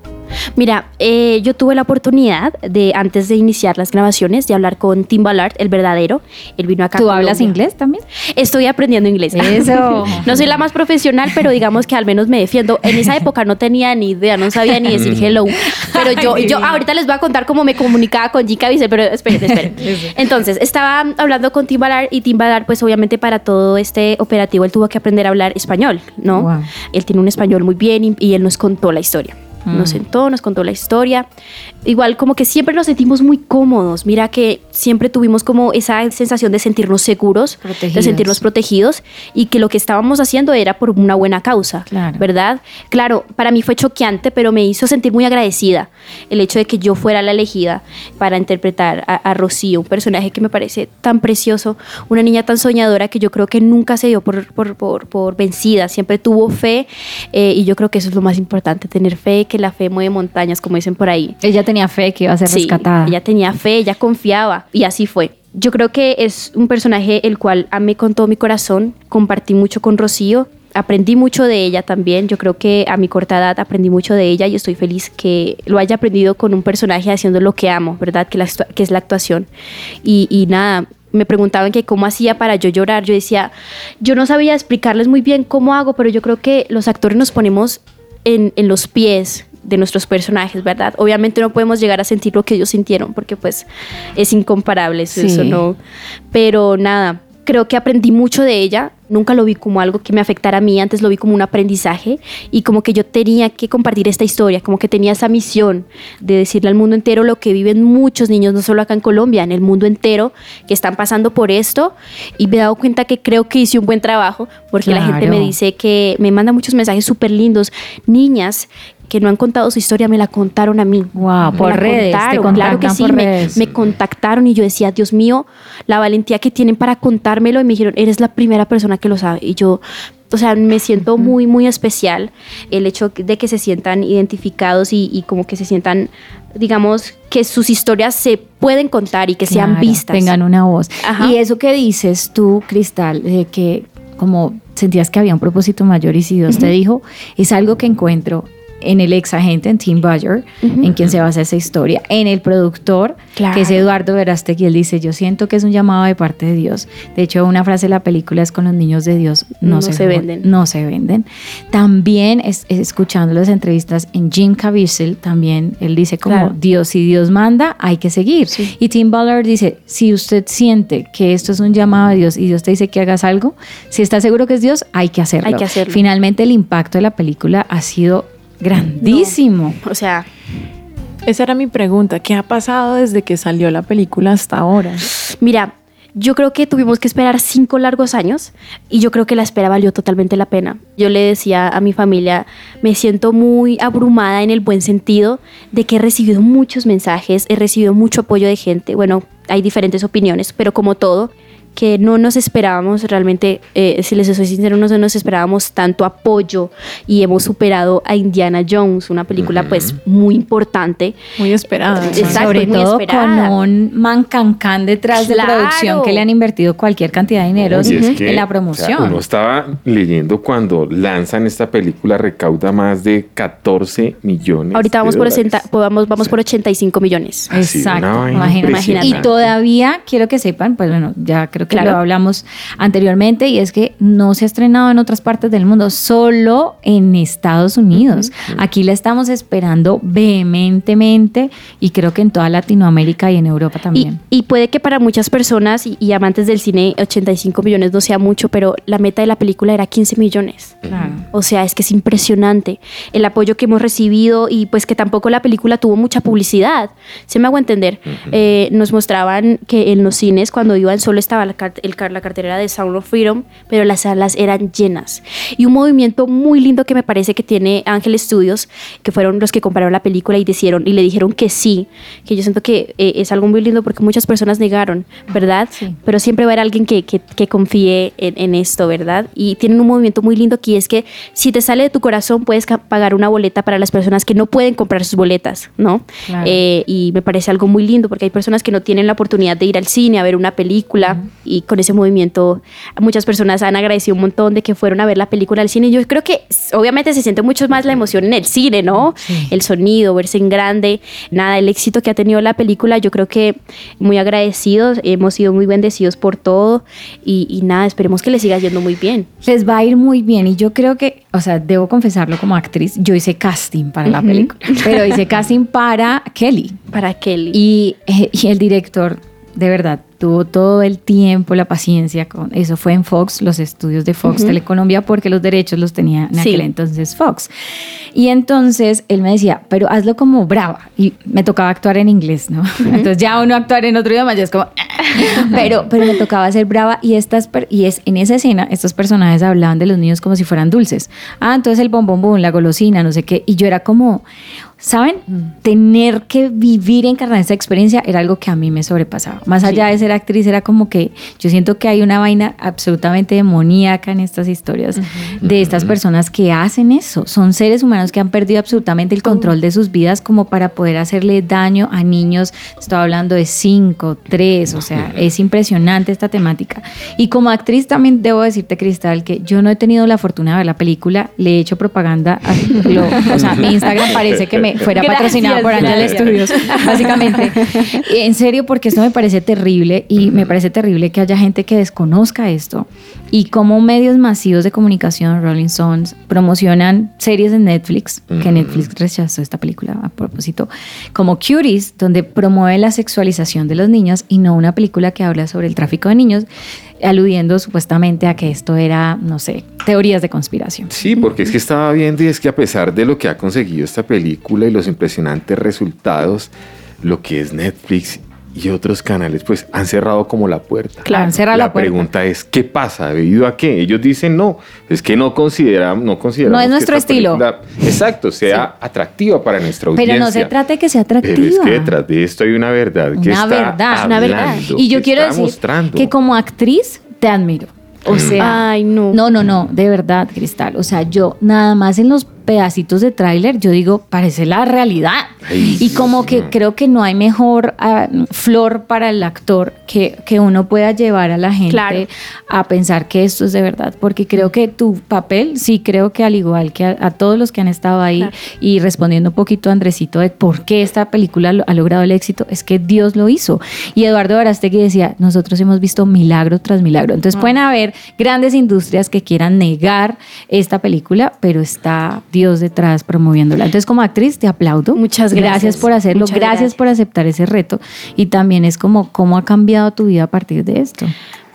Speaker 5: Mira, eh, yo tuve la oportunidad de, antes de iniciar las grabaciones, de hablar con Tim Ballard, el verdadero. Él vino acá. a
Speaker 1: ¿Tú hablas inglés también?
Speaker 5: Estoy aprendiendo inglés.
Speaker 1: Eso.
Speaker 5: no soy la más profesional, pero digamos que al menos me defiendo. En esa época no tenía ni idea, no sabía ni decir hello. Pero yo,
Speaker 1: Ay,
Speaker 5: yo ahorita les voy a contar cómo me comunicaba con Gika Visel, pero esperen, esperen. Entonces, estaba hablando con Tim Ballard y Tim Ballard, pues obviamente para todo este operativo, él tuvo que aprender a hablar español, ¿no?
Speaker 1: Wow.
Speaker 5: Él tiene un español muy bien y, y él nos contó la historia. Nos
Speaker 1: Mm.
Speaker 5: sentó, nos contó la historia. Igual como que siempre nos sentimos muy cómodos. Mira que siempre tuvimos como esa sensación de sentirnos seguros, de
Speaker 1: Protegidos.
Speaker 5: sentirnos protegidos y que lo que estábamos haciendo era por una buena causa,
Speaker 1: Claro.
Speaker 5: ¿verdad? Claro, para mí fue choqueante, pero me hizo sentir muy agradecida el hecho de que yo fuera la elegida para interpretar a, a Rocío, un personaje que me parece tan precioso, una niña tan soñadora que yo creo que nunca se dio por, por, por, por vencida, siempre tuvo fe eh, y yo creo que eso es lo más importante, tener fe, que la fe mueve montañas, como dicen por ahí.
Speaker 1: Ella tenía fe que iba a ser
Speaker 5: Sí,
Speaker 1: rescatada.
Speaker 5: Ella tenía fe, ella confiaba y así fue. Yo creo que es un personaje el cual amé con todo mi corazón, compartí mucho con Rocío, aprendí mucho de ella también. Yo creo que a mi corta edad aprendí mucho de ella y estoy feliz que lo haya aprendido con un personaje haciendo lo que amo, ¿verdad? Que, la que es la actuación. Y, y nada. Me preguntaban que cómo hacía para yo llorar. Yo decía, yo no sabía explicarles muy bien cómo hago, pero yo creo que los actores nos ponemos en, en los pies de nuestros personajes, ¿verdad? Obviamente no podemos llegar a sentir lo que ellos sintieron porque pues es incomparable, eso,
Speaker 1: Sí.
Speaker 5: eso no. Pero nada, creo que aprendí mucho de ella. Nunca lo vi como algo que me afectara a mí, antes lo vi como un aprendizaje y como que yo tenía que compartir esta historia, como que tenía esa misión de decirle al mundo entero lo que viven muchos niños, no solo acá en Colombia, en el mundo entero, que están pasando por esto. Y me he dado cuenta que creo que hice un buen trabajo porque la gente me
Speaker 1: Claro.
Speaker 5: dice que me manda muchos mensajes súper lindos. Niñas que no han contado su historia me la contaron a mí.
Speaker 1: Wow,
Speaker 5: Me
Speaker 1: por redes, te
Speaker 5: contaron, claro que sí,
Speaker 1: por
Speaker 5: me,
Speaker 1: redes.
Speaker 5: me contactaron y yo decía, Dios mío, la valentía que tienen para contármelo y me dijeron, eres la primera persona que lo sabe. Y yo, o sea, me siento muy, muy especial el hecho de que se sientan identificados y, y como que se sientan, digamos, que sus historias se pueden contar y que sean vistas.
Speaker 1: Tengan una voz.
Speaker 5: Ajá.
Speaker 1: Y eso que dices tú, Cristal, de que como sentías que había un propósito mayor y si Dios te dijo, es algo que encuentro en el ex agente, en Tim Bayer, en quien se basa esa historia, en el productor,
Speaker 5: Claro.
Speaker 1: que es Eduardo Verástegui, él dice, yo siento que es un llamado de parte de Dios. De hecho, una frase de la película es con los niños de Dios no,
Speaker 5: No
Speaker 1: se,
Speaker 5: se venden.
Speaker 1: No se venden. También, es, es- escuchando las entrevistas en Jim Caviezel, también él dice como,
Speaker 5: Claro.
Speaker 1: Dios, si Dios manda, hay que seguir.
Speaker 5: Sí.
Speaker 1: Y Tim Ballard dice, si usted siente que esto es un llamado de Dios y Dios te dice que hagas algo, si está seguro que es Dios, hay que hacerlo.
Speaker 5: Hay que hacerlo.
Speaker 1: Finalmente el impacto de la película ha sido grandísimo.
Speaker 5: O sea,
Speaker 3: Esa era mi pregunta. ¿Qué ha pasado desde que salió la película hasta ahora?
Speaker 5: Mira, yo creo que tuvimos que esperar cinco largos años y yo creo que la espera valió totalmente la pena. Yo le decía a mi familia, me siento muy abrumada en el buen sentido de que he recibido muchos mensajes, he recibido mucho apoyo de gente. Bueno, hay diferentes opiniones, pero como todo, que no nos esperábamos realmente, eh, si les soy sincero, no nos esperábamos tanto apoyo y hemos superado a Indiana Jones, una película pues muy importante.
Speaker 3: Muy esperada.
Speaker 5: Exacto.
Speaker 1: Sobre
Speaker 5: muy
Speaker 1: todo
Speaker 5: esperada.
Speaker 1: con un mancancán detrás
Speaker 5: Claro.
Speaker 1: de producción que le han invertido cualquier cantidad de dinero
Speaker 2: Oye, es que,
Speaker 1: en la
Speaker 2: o sea,
Speaker 1: promoción.
Speaker 2: uno estaba leyendo cuando lanzan esta película, recauda más de 14 millones.
Speaker 5: Ahorita vamos
Speaker 2: de
Speaker 5: por,
Speaker 2: dólares.
Speaker 5: 80 vamos, vamos por 85 millones.
Speaker 1: Exacto, imagínate. Y todavía quiero que sepan, pues bueno, ya creo creo que
Speaker 5: Claro.
Speaker 1: lo hablamos anteriormente y es que no se ha estrenado en otras partes del mundo, solo en Estados Unidos. Aquí la estamos esperando vehementemente y creo que en toda Latinoamérica y en Europa
Speaker 5: Y,
Speaker 1: también.
Speaker 5: y puede que para muchas personas y, y amantes del cine 85 millones no sea mucho, pero la meta de la película era 15 millones.
Speaker 1: Claro.
Speaker 5: O sea, es que es impresionante el apoyo que hemos recibido y pues que tampoco la película tuvo mucha publicidad. Se me hago entender. Eh, nos mostraban que en los cines cuando iban solo estaba la, la cartelera de Sound of Freedom, pero las salas eran llenas. Y un movimiento muy lindo que me parece que tiene Ángel Studios, que fueron los que compraron la película y, dijeron, y le dijeron que sí, que yo siento que eh, es algo muy lindo porque muchas personas negaron, ¿verdad?
Speaker 1: Sí.
Speaker 5: pero siempre va a haber alguien que, que, que confíe en, en esto, ¿verdad? Y tienen un movimiento muy lindo que es que si te sale de tu corazón puedes pagar una boleta para las personas que no pueden comprar sus boletas, ¿no?
Speaker 1: Claro.
Speaker 5: Eh, y me parece algo muy lindo porque hay personas que no tienen la oportunidad de ir al cine a ver una película y con ese movimiento muchas personas han agradecido un montón de que fueron a ver la película al cine. Yo creo que obviamente se siente mucho más la emoción en el cine, ¿no?
Speaker 1: Sí.
Speaker 5: El sonido, verse en grande, nada, el éxito que ha tenido la película, yo creo que muy agradecidos, hemos sido muy bendecidos por todo y, y nada, esperemos que le siga yendo muy bien.
Speaker 1: Les va a ir muy bien y yo creo que, o sea, debo confesarlo como actriz, yo hice casting para la
Speaker 5: Ujú.
Speaker 1: película, pero hice casting para Kelly
Speaker 5: Para Kelly.
Speaker 1: y, eh, y el director, de verdad, tuvo todo el tiempo, la paciencia con eso fue en Fox, los estudios de Fox
Speaker 5: Ujú.
Speaker 1: Telecolombia, porque los derechos los tenía en
Speaker 5: Sí.
Speaker 1: aquel entonces Fox. Y entonces él me decía, pero hazlo como brava. Y me tocaba actuar en inglés, ¿no? Entonces ya uno actuar en otro idioma ya es como... pero, pero me tocaba ser brava y estas y es en esa escena estos personajes hablaban de los niños como si fueran dulces. Ah, entonces el bombón boom, la golosina, no sé qué. Y yo era como, ¿saben? Tener que vivir, encarnar esa experiencia era algo que a mí me sobrepasaba. Más allá de ser actriz, era como que yo siento que hay una vaina absolutamente demoníaca en estas historias de estas personas que hacen eso. Son seres humanos que han perdido absolutamente el control de sus vidas como para poder hacerle daño a niños. Estoy hablando de 5, 3, o sea, es impresionante esta temática. Y como actriz también debo decirte, Cristal, que yo no he tenido la fortuna de ver la película, le he hecho propaganda, a lo- o sea, mi Instagram parece que me fuera
Speaker 5: Gracias,
Speaker 1: patrocinado por Ángel
Speaker 5: gracias.
Speaker 1: Studios, básicamente. En serio, porque esto me parece terrible y me parece terrible que haya gente que desconozca esto. Y como medios masivos de comunicación, Rolling Stones, promocionan series de Netflix, que. Netflix rechazó esta película a propósito, como Cuties, donde promueve la sexualización de los niños y no una película que habla sobre el tráfico de niños, aludiendo supuestamente a que esto era, no sé, teorías de conspiración.
Speaker 2: Sí, porque es que estaba viendo y es que a pesar de lo que ha conseguido esta película y los impresionantes resultados, lo que es Netflix y otros canales, pues han cerrado como la puerta.
Speaker 1: Claro, han cerrado
Speaker 2: la,
Speaker 1: la puerta.
Speaker 2: pregunta es, ¿qué pasa? ¿Debido a qué? Ellos dicen, no, es que no consideramos, no consideramos
Speaker 1: No es nuestro estilo.
Speaker 2: película, exacto, sea atractiva para nuestra audiencia.
Speaker 1: Pero no se trata de que sea atractiva.
Speaker 2: Pero es que detrás de esto hay una verdad que
Speaker 1: Una
Speaker 2: está
Speaker 1: verdad,
Speaker 5: una verdad.
Speaker 1: Y yo quiero decir
Speaker 2: mostrando.
Speaker 1: que como actriz te admiro. O sea,
Speaker 5: Ay, no.
Speaker 1: no, no, no, de verdad, Cristal. O sea, yo nada más en los pedacitos de tráiler, yo digo, parece la realidad.
Speaker 2: Ay,
Speaker 1: y como que creo que no hay mejor ah, flor para el actor que, que uno pueda llevar a la gente
Speaker 5: Claro.
Speaker 1: a pensar que esto es de verdad. Porque creo que tu papel, sí creo que al igual que a, a todos los que han estado ahí
Speaker 5: Claro.
Speaker 1: y respondiendo un poquito a Andresito de por qué esta película lo- ha logrado el éxito, es que Dios lo hizo. Y Eduardo Barastegui decía, nosotros hemos visto milagro tras milagro. Entonces pueden haber grandes industrias que quieran negar esta película, pero está Dios detrás promoviéndola. Entonces como actriz te aplaudo.
Speaker 5: Muchas
Speaker 1: Gracias
Speaker 5: gracias.
Speaker 1: por hacerlo, gracias,
Speaker 5: gracias.
Speaker 1: por aceptar ese reto. Y también es como cómo ha cambiado tu vida a partir de esto.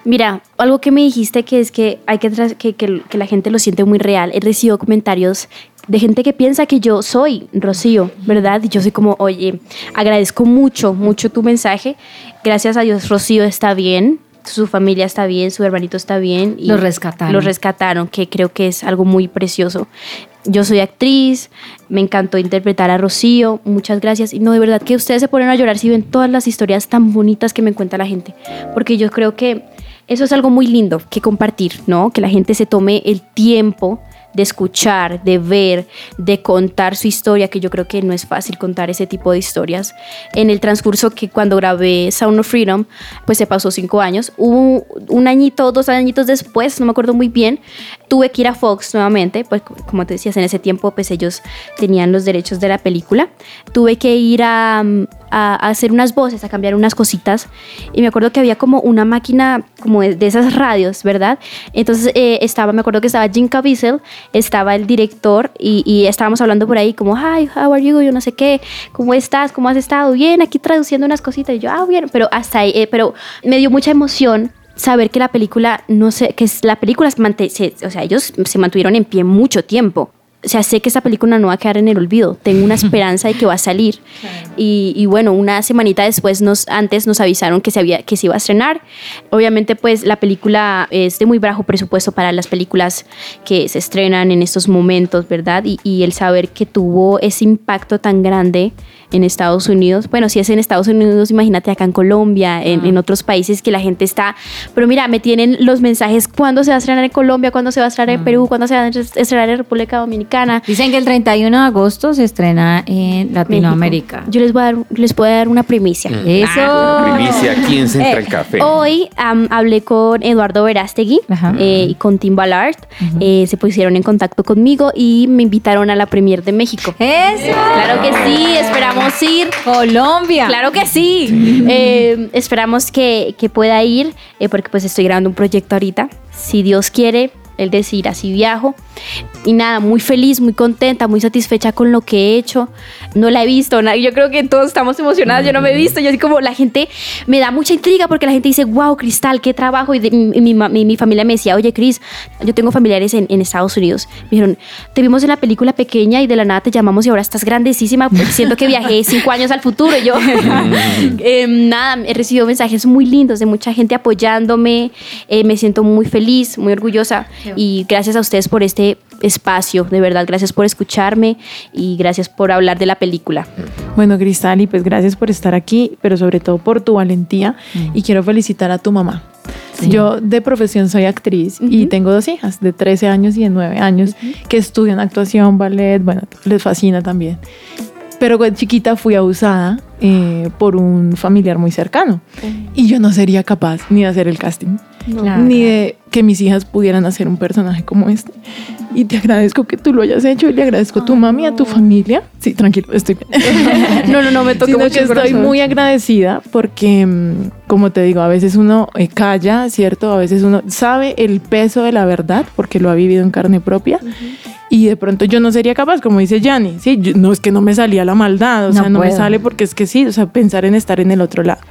Speaker 5: Mira, algo que me dijiste que es que hay que, que, que- que la gente lo siente muy real. He recibido comentarios de gente que piensa que yo soy Rocío, ¿verdad? Y yo soy como, oye, agradezco mucho, mucho tu mensaje. Gracias a Dios, Rocío está bien, su familia está bien, su hermanito está bien. y
Speaker 1: Lo rescataron.
Speaker 5: Lo rescataron, que creo que es algo muy precioso. Yo soy actriz, me encantó interpretar a Rocío, muchas gracias. Y no, de verdad que ustedes se ponen a llorar si ven todas las historias tan bonitas que me cuenta la gente. Porque yo creo que eso es algo muy lindo que compartir, ¿no? Que la gente se tome el tiempo de escuchar, de ver, de contar su historia, que yo creo que no es fácil contar ese tipo de historias. En el transcurso que cuando grabé Sound of Freedom, pues se pasó cinco años. Hubo un añito, dos añitos después, no me acuerdo muy bien, tuve que ir a Fox nuevamente, pues como te decías, en ese tiempo pues ellos tenían los derechos de la película. Tuve que ir a, a, hacer unas voces, a cambiar unas cositas. Y me acuerdo que había como una máquina como de, de esas radios, ¿verdad? Entonces eh, estaba, me acuerdo que estaba Jim Caviezel, estaba el director y, y estábamos hablando por ahí como, hi, how are you? Yo no sé qué, ¿cómo estás? ¿Cómo has estado? Bien, aquí traduciendo unas cositas. Y yo, ah, bien, pero hasta ahí, eh, pero me dio mucha emoción saber que la película, no sé, que la película, se- o sea, ellos se mantuvieron en pie mucho tiempo. O sea, sé que esta película no va a quedar en el olvido. Tengo una esperanza de que va a salir. Y, y bueno, una semanita después, nos, antes nos avisaron que se, había, que se iba a estrenar. Obviamente, pues la película es de muy bajo presupuesto para las películas que se estrenan en estos momentos, ¿verdad? Y, y el saber que tuvo ese impacto tan grande en Estados Unidos. Bueno, si es en Estados Unidos, imagínate acá en Colombia, en, en otros países que la gente está. Pero mira, me tienen los mensajes: ¿cuándo se va a estrenar en Colombia? ¿Cuándo se va a estrenar en Perú? ¿Cuándo se va a estrenar en República Dominicana?
Speaker 1: Dicen que el 31 de agosto se estrena en Latinoamérica.
Speaker 5: México. Yo les voy a dar, les puedo dar una primicia.
Speaker 1: Eso.
Speaker 2: Primicia aquí en Central
Speaker 1: Eh,
Speaker 2: Café.
Speaker 5: Hoy hablé con Eduardo Verástegui eh, y con Tim Ballard. Eh, se pusieron en contacto conmigo y me invitaron a la premier de México.
Speaker 1: Eso.
Speaker 5: Claro que sí, esperamos ir.
Speaker 1: Colombia.
Speaker 5: Claro que sí. Eh, esperamos que, que pueda ir, eh, porque pues estoy grabando un proyecto ahorita. Si Dios quiere, el decir así viajo. Y nada, muy feliz, muy contenta, muy satisfecha con lo que he hecho. No la he visto, yo creo que todos estamos emocionados, yo no me he visto, yo así como la gente me da mucha intriga porque la gente dice, wow, Cristal, qué trabajo. Y, de- y mi, mi- mi familia me decía, oye, Cris, yo tengo familiares en, en Estados Unidos. Me dijeron, te vimos en la película pequeña y de la nada te llamamos y ahora estás grandísima, porque siento que viajé cinco años al futuro. Y yo, eh, nada, he recibido mensajes muy lindos de mucha gente apoyándome. eh, me siento muy feliz, muy orgullosa. Y gracias a ustedes por este espacio, de verdad, gracias por escucharme y gracias por hablar de la película.
Speaker 3: Bueno, Cristal, y pues gracias por estar aquí, pero sobre todo por tu valentía. Y quiero felicitar a tu mamá. Yo de profesión soy actriz y tengo dos hijas de 13 años y de 9 años que estudian actuación, ballet, bueno, les fascina también. Pero cuando chiquita fui abusada eh, por un familiar muy cercano y yo no sería capaz ni de hacer el casting,
Speaker 1: Claro.
Speaker 3: ni de que mis hijas pudieran hacer un personaje como este. Y te agradezco que tú lo hayas hecho y le agradezco a tu mami a tu familia. Sí, tranquilo, estoy bien.
Speaker 5: No, no, no, me
Speaker 3: Sino
Speaker 5: mucho
Speaker 3: que estoy muy agradecida porque, mm, como te digo, a veces uno eh, calla, ¿cierto? A veces uno sabe el peso de la verdad porque lo ha vivido en carne propia. Y de pronto yo no sería capaz, como dice Yanni, ¿sí? Yo- no es que no me salía la maldad, o
Speaker 1: No
Speaker 3: sea, no me sale porque es que sí, o sea, pensar en estar en el otro lado.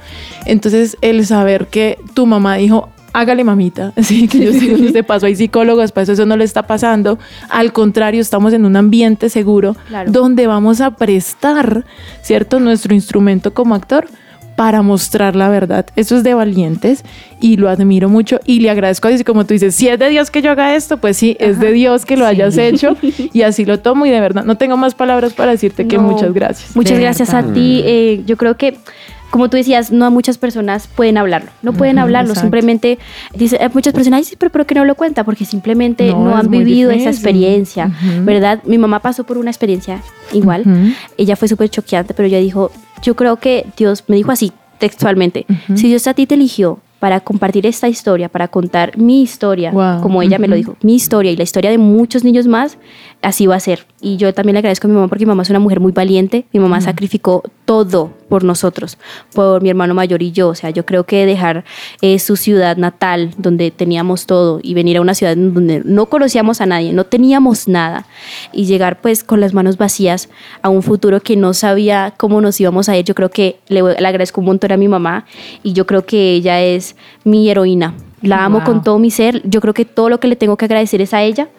Speaker 3: Entonces, el saber que tu mamá dijo, hágale mamita, así que yo sé que de paso hay psicólogos, para eso eso no le está pasando. Al contrario, estamos en un ambiente seguro
Speaker 5: Claro.
Speaker 3: donde vamos a prestar, ¿cierto? Nuestro instrumento como actor para mostrar la verdad. Eso es de valientes y lo admiro mucho y le agradezco a Dios. Y como tú dices, si es de Dios que yo haga esto, pues sí, es de Dios que lo hayas hecho y así lo tomo y de verdad no tengo más palabras para decirte que muchas gracias.
Speaker 5: Muchas
Speaker 1: De
Speaker 5: gracias
Speaker 1: verdad.
Speaker 5: a ti. eh, yo creo que, como tú decías, no a muchas personas pueden hablarlo. No pueden hablarlo.
Speaker 3: exacto.
Speaker 5: Simplemente, dice, eh, muchas personas dicen, pero ¿por qué no lo cuenta? Porque simplemente
Speaker 3: No,
Speaker 5: no, han vivido esa experiencia,
Speaker 3: Ujú.
Speaker 5: ¿verdad? Mi mamá pasó por una experiencia igual.
Speaker 3: Ujú.
Speaker 5: Ella fue súper choqueante, pero ella dijo, yo creo que Dios me dijo así textualmente, si Dios a ti te eligió para compartir esta historia, para contar mi historia,
Speaker 3: Wow.
Speaker 5: como ella me lo dijo, mi historia y la historia de muchos niños más, así va a ser. Y yo también le agradezco a mi mamá porque mi mamá es una mujer muy valiente, mi mamá sacrificó todo por nosotros, por mi hermano mayor y yo, o sea, yo creo que dejar eh, su ciudad natal, donde teníamos todo, y venir a una ciudad donde no conocíamos a nadie, no teníamos nada, y llegar pues con las manos vacías a un futuro que no sabía cómo nos íbamos a ir, yo creo que le, le agradezco un montón a mi mamá, y yo creo que ella es mi heroína. La amo
Speaker 1: Wow.
Speaker 5: con todo mi ser. Yo creo que todo lo que le tengo que agradecer es a ella.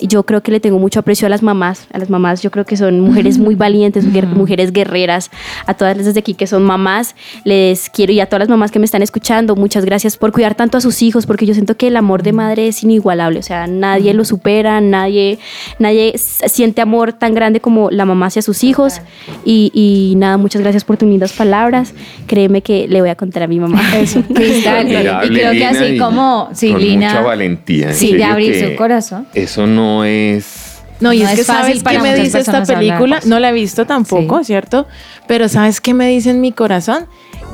Speaker 5: Y yo creo que le tengo mucho aprecio a las mamás. A las mamás yo creo que son mujeres muy valientes, mujeres guerreras. A todas las desde aquí que son mamás, les quiero y a todas las mamás que me están escuchando, muchas gracias por cuidar tanto a sus hijos, porque yo siento que el amor de madre es inigualable. O sea, nadie lo supera, nadie, nadie siente amor tan grande como la mamá hacia sus hijos. Y, y nada, muchas gracias por tus lindas palabras. Créeme que le voy a contar a mi mamá.
Speaker 3: Eso.
Speaker 1: Cristal, y creo que así
Speaker 2: y
Speaker 1: como sí,
Speaker 2: con
Speaker 1: Lina
Speaker 2: mucha valentía. en
Speaker 1: sí, de abrir su corazón.
Speaker 2: Eso no es.
Speaker 3: No, y
Speaker 1: No
Speaker 3: es
Speaker 1: es
Speaker 3: que
Speaker 1: fácil
Speaker 3: sabes
Speaker 1: para
Speaker 3: qué me dice esta
Speaker 1: hablar.
Speaker 3: película, no la he visto tampoco,
Speaker 1: Sí.
Speaker 3: ¿cierto? Pero sabes qué me dice en mi corazón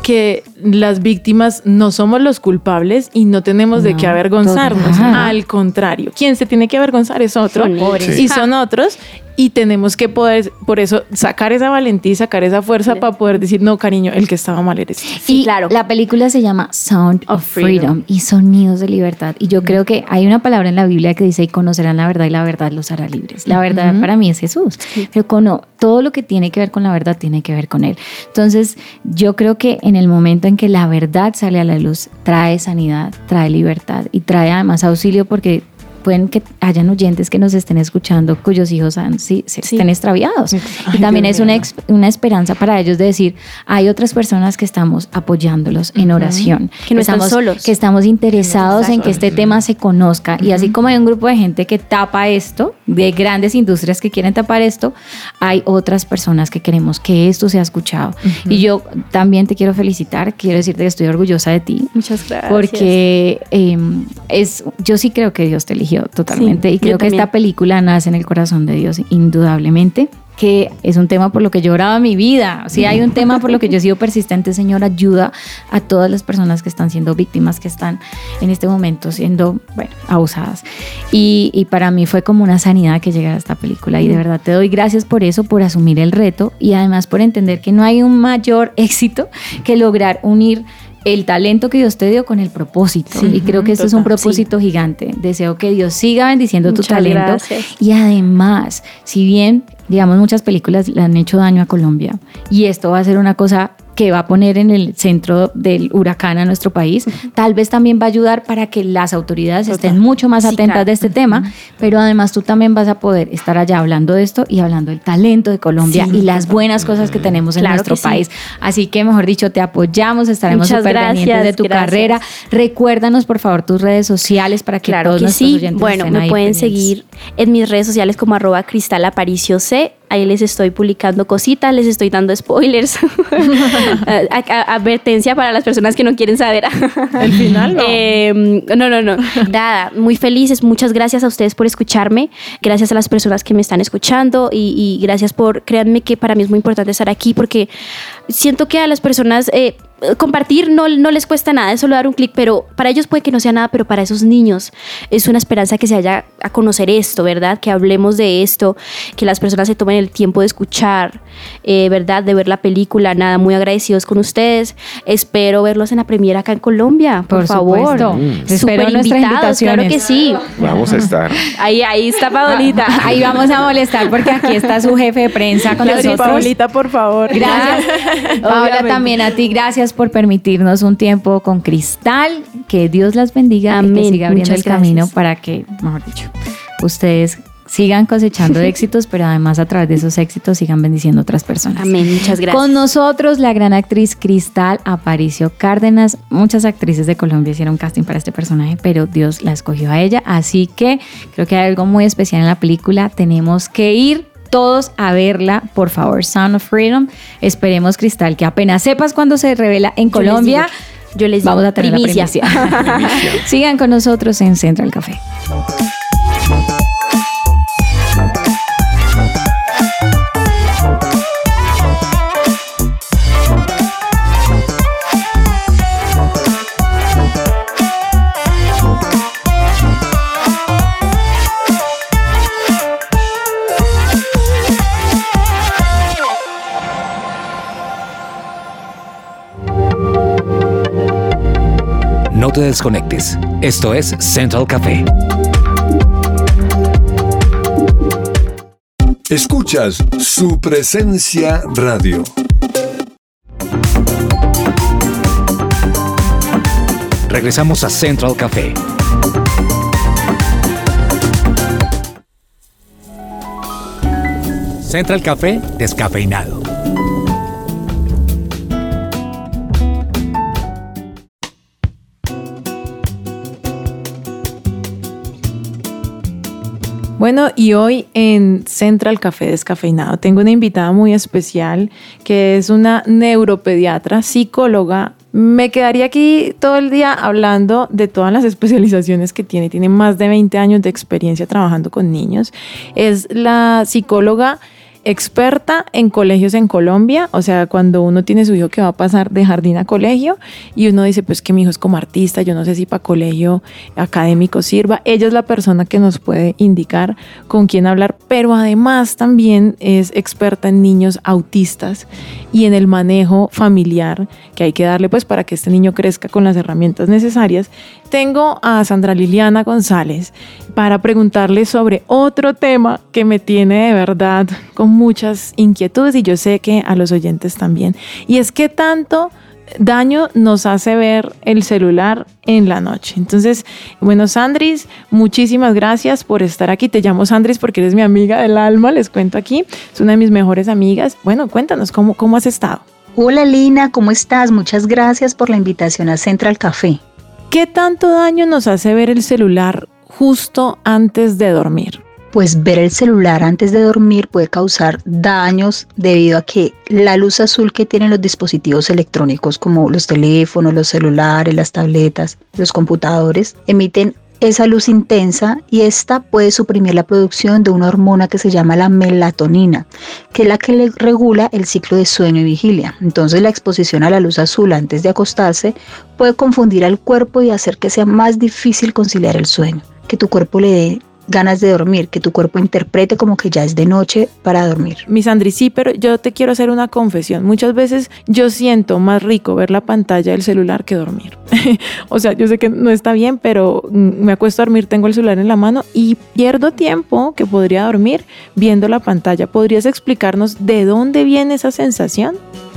Speaker 3: que las víctimas no somos los culpables y no tenemos de
Speaker 1: No,
Speaker 3: qué avergonzarnos.
Speaker 1: total.
Speaker 3: Al contrario, quien se tiene que avergonzar es otro
Speaker 5: Son ellos.
Speaker 3: y son otros. Y tenemos que poder, por eso, sacar esa valentía y sacar esa fuerza para poder decir, no, cariño, el que estaba mal eres. tú".
Speaker 5: Sí,
Speaker 1: y
Speaker 5: claro.
Speaker 1: La película se llama Sound of,
Speaker 5: Of
Speaker 1: freedom.
Speaker 5: Freedom.
Speaker 1: y Sonidos de Libertad. Y yo creo que hay una palabra en la Biblia que dice, y conocerán la verdad y la verdad los hará libres. La verdad para mí es Jesús. Pero cono- todo lo que tiene que ver con la verdad tiene que ver con Él. Entonces, yo creo que en el momento en que la verdad sale a la luz, trae sanidad, trae libertad y trae además auxilio porque... Pueden que hayan oyentes que nos estén escuchando cuyos hijos han, sí, se
Speaker 5: Sí.
Speaker 1: estén extraviados.
Speaker 3: Ay,
Speaker 1: y también es una, ex- una esperanza para ellos de decir, hay otras personas que estamos apoyándolos en oración,
Speaker 5: Que no están
Speaker 1: estamos,
Speaker 5: solos.
Speaker 1: que estamos interesados en que este tema se conozca. Y así como hay un grupo de gente que tapa esto, de grandes industrias que quieren tapar esto, hay otras personas que queremos que esto sea escuchado. Y yo también te quiero felicitar, quiero decirte que estoy orgullosa de ti.
Speaker 5: Muchas gracias.
Speaker 1: Porque eh, es, yo sí creo que Dios te totalmente
Speaker 5: Sí,
Speaker 1: y creo que esta película nace en el corazón de Dios, indudablemente que es un tema por lo que yo oraba mi vida. Si hay un tema por lo que yo he sido persistente, Señor, ayuda a todas las personas que están siendo víctimas, que están en este momento siendo, bueno, abusadas. Y, y para mí fue como una sanidad que llegara esta película. Y de verdad te doy gracias por eso, por asumir el reto y además por entender que no hay un mayor éxito que lograr unir el talento que Dios te dio con el propósito. y creo que este es un
Speaker 3: total,
Speaker 1: propósito gigante. Deseo que Dios siga bendiciendo tu talento.
Speaker 5: gracias.
Speaker 1: Y además, si bien, digamos, muchas películas le han hecho daño a Colombia y esto va a ser una cosa que va a poner en el centro del huracán a nuestro país, tal vez también va a ayudar para que las autoridades estén mucho más atentas de este tema, pero además tú también vas a poder estar allá hablando de esto y hablando del talento de Colombia
Speaker 5: Sí,
Speaker 1: y las buenas cosas que tenemos en
Speaker 5: Claro
Speaker 1: nuestro
Speaker 5: sí.
Speaker 1: país. Así que, mejor dicho, te apoyamos, estaremos súper pendientes de tu
Speaker 5: gracias.
Speaker 1: carrera. Recuérdanos, por favor, tus redes sociales para que
Speaker 5: Claro
Speaker 1: todos
Speaker 5: que
Speaker 1: nuestros
Speaker 5: sí.
Speaker 1: oyentes
Speaker 5: Bueno,
Speaker 1: estén
Speaker 5: me
Speaker 1: ahí
Speaker 5: pueden
Speaker 1: pendientes.
Speaker 5: seguir en mis redes sociales como arroba cristal aparicio C. Ahí les estoy publicando cositas, les estoy dando spoilers. Advertencia para las personas que no quieren saber.
Speaker 3: El final, no.
Speaker 5: Eh, no, no, no. Nada, muy felices. Muchas gracias a ustedes por escucharme. Gracias a las personas que me están escuchando y, y gracias por, créanme que para mí es muy importante estar aquí porque siento que a las personas eh, compartir no, no les cuesta nada, es solo dar un clic, pero para ellos puede que no sea nada, pero para esos niños es una esperanza que se haya a conocer esto, ¿verdad? Que hablemos de esto, que las personas se tomen el tiempo de escuchar, eh, ¿verdad? De ver la película, nada, muy agradecidos con ustedes. Espero verlos en la premiera acá en Colombia, por,
Speaker 1: Por
Speaker 5: favor.
Speaker 1: supuesto.
Speaker 5: Mm.
Speaker 1: Espero
Speaker 5: Súper
Speaker 1: nuestras
Speaker 5: invitados, claro que sí.
Speaker 2: Vamos a estar.
Speaker 5: Ahí, ahí está Paolita.
Speaker 1: Ahí vamos a molestar porque aquí está su jefe de prensa con nosotros.
Speaker 3: Paolita, por favor.
Speaker 1: Gracias. Paola, también a ti, gracias por permitirnos un tiempo con Cristal. Que Dios las bendiga y
Speaker 5: Amén.
Speaker 1: que siga abriendo
Speaker 5: Muchas
Speaker 1: el camino
Speaker 5: gracias.
Speaker 1: para que, mejor dicho, ustedes sigan cosechando éxitos, pero además a través de esos éxitos sigan bendiciendo a otras personas.
Speaker 5: Amén, muchas gracias.
Speaker 1: Con nosotros la gran actriz Cristal Aparicio Cárdenas. Muchas actrices de Colombia hicieron casting para este personaje, pero Dios la escogió a ella. Así que creo que hay algo muy especial en la película. Tenemos que ir todos a verla, por favor. Sound of Freedom. Esperemos, Cristal, que apenas sepas cuando se revela en
Speaker 5: Yo les
Speaker 1: Colombia.
Speaker 5: digo, yo les digo,
Speaker 1: vamos a tener
Speaker 5: primicia.
Speaker 1: la primicia. Sigan con nosotros en Central Café.
Speaker 4: No te desconectes. Esto es Central Café.
Speaker 6: Escuchas su presencia radio.
Speaker 4: Regresamos a Central Café. Central Café descafeinado.
Speaker 3: Bueno, y hoy en Central Café Descafeinado tengo una invitada muy especial que es una neuropediatra, psicóloga. Me quedaría aquí todo el día hablando de todas las especializaciones que tiene. Tiene más de 20 años de experiencia trabajando con niños. Es la psicóloga experta en colegios en Colombia, o sea, cuando uno tiene su hijo que va a pasar de jardín a colegio y uno dice, pues que mi hijo es como artista, yo no sé si para colegio académico sirva, ella es la persona que nos puede indicar con quién hablar, pero además también es experta en niños autistas y en el manejo familiar que hay que darle pues para que este niño crezca con las herramientas necesarias. Tengo a Sandra Liliana González para preguntarle sobre otro tema que me tiene de verdad con muchas inquietudes y yo sé que a los oyentes también. Y es que tanto daño nos hace ver el celular en la noche. Entonces, bueno, Sandris, muchísimas gracias por estar aquí. Te llamo Sandris porque eres mi amiga del alma, les cuento aquí. Es una de mis mejores amigas. Bueno, cuéntanos, ¿cómo, cómo has estado?
Speaker 7: Hola Lina, ¿cómo estás? Muchas gracias por la invitación a Central Café.
Speaker 3: ¿Qué tanto daño nos hace ver el celular justo antes de dormir?
Speaker 7: Pues ver el celular antes de dormir puede causar daños debido a que la luz azul que tienen los dispositivos electrónicos como los teléfonos, los celulares, las tabletas, los computadores, emiten esa luz intensa y esta puede suprimir la producción de una hormona que se llama la melatonina, que es la que le regula el ciclo de sueño y vigilia. Entonces la exposición a la luz azul antes de acostarse puede confundir al cuerpo y hacer que sea más difícil conciliar el sueño, que tu cuerpo le dé ganas de dormir, que tu cuerpo interprete como que ya es de noche para dormir.
Speaker 3: Mis Andri, sí, pero yo te quiero hacer una confesión. Muchas veces yo siento más rico ver la pantalla del celular que dormir. o sea, yo sé que no está bien, pero me acuesto a dormir, tengo el celular en la mano y pierdo tiempo que podría dormir viendo la pantalla. ¿Podrías explicarnos de dónde viene esa sensación?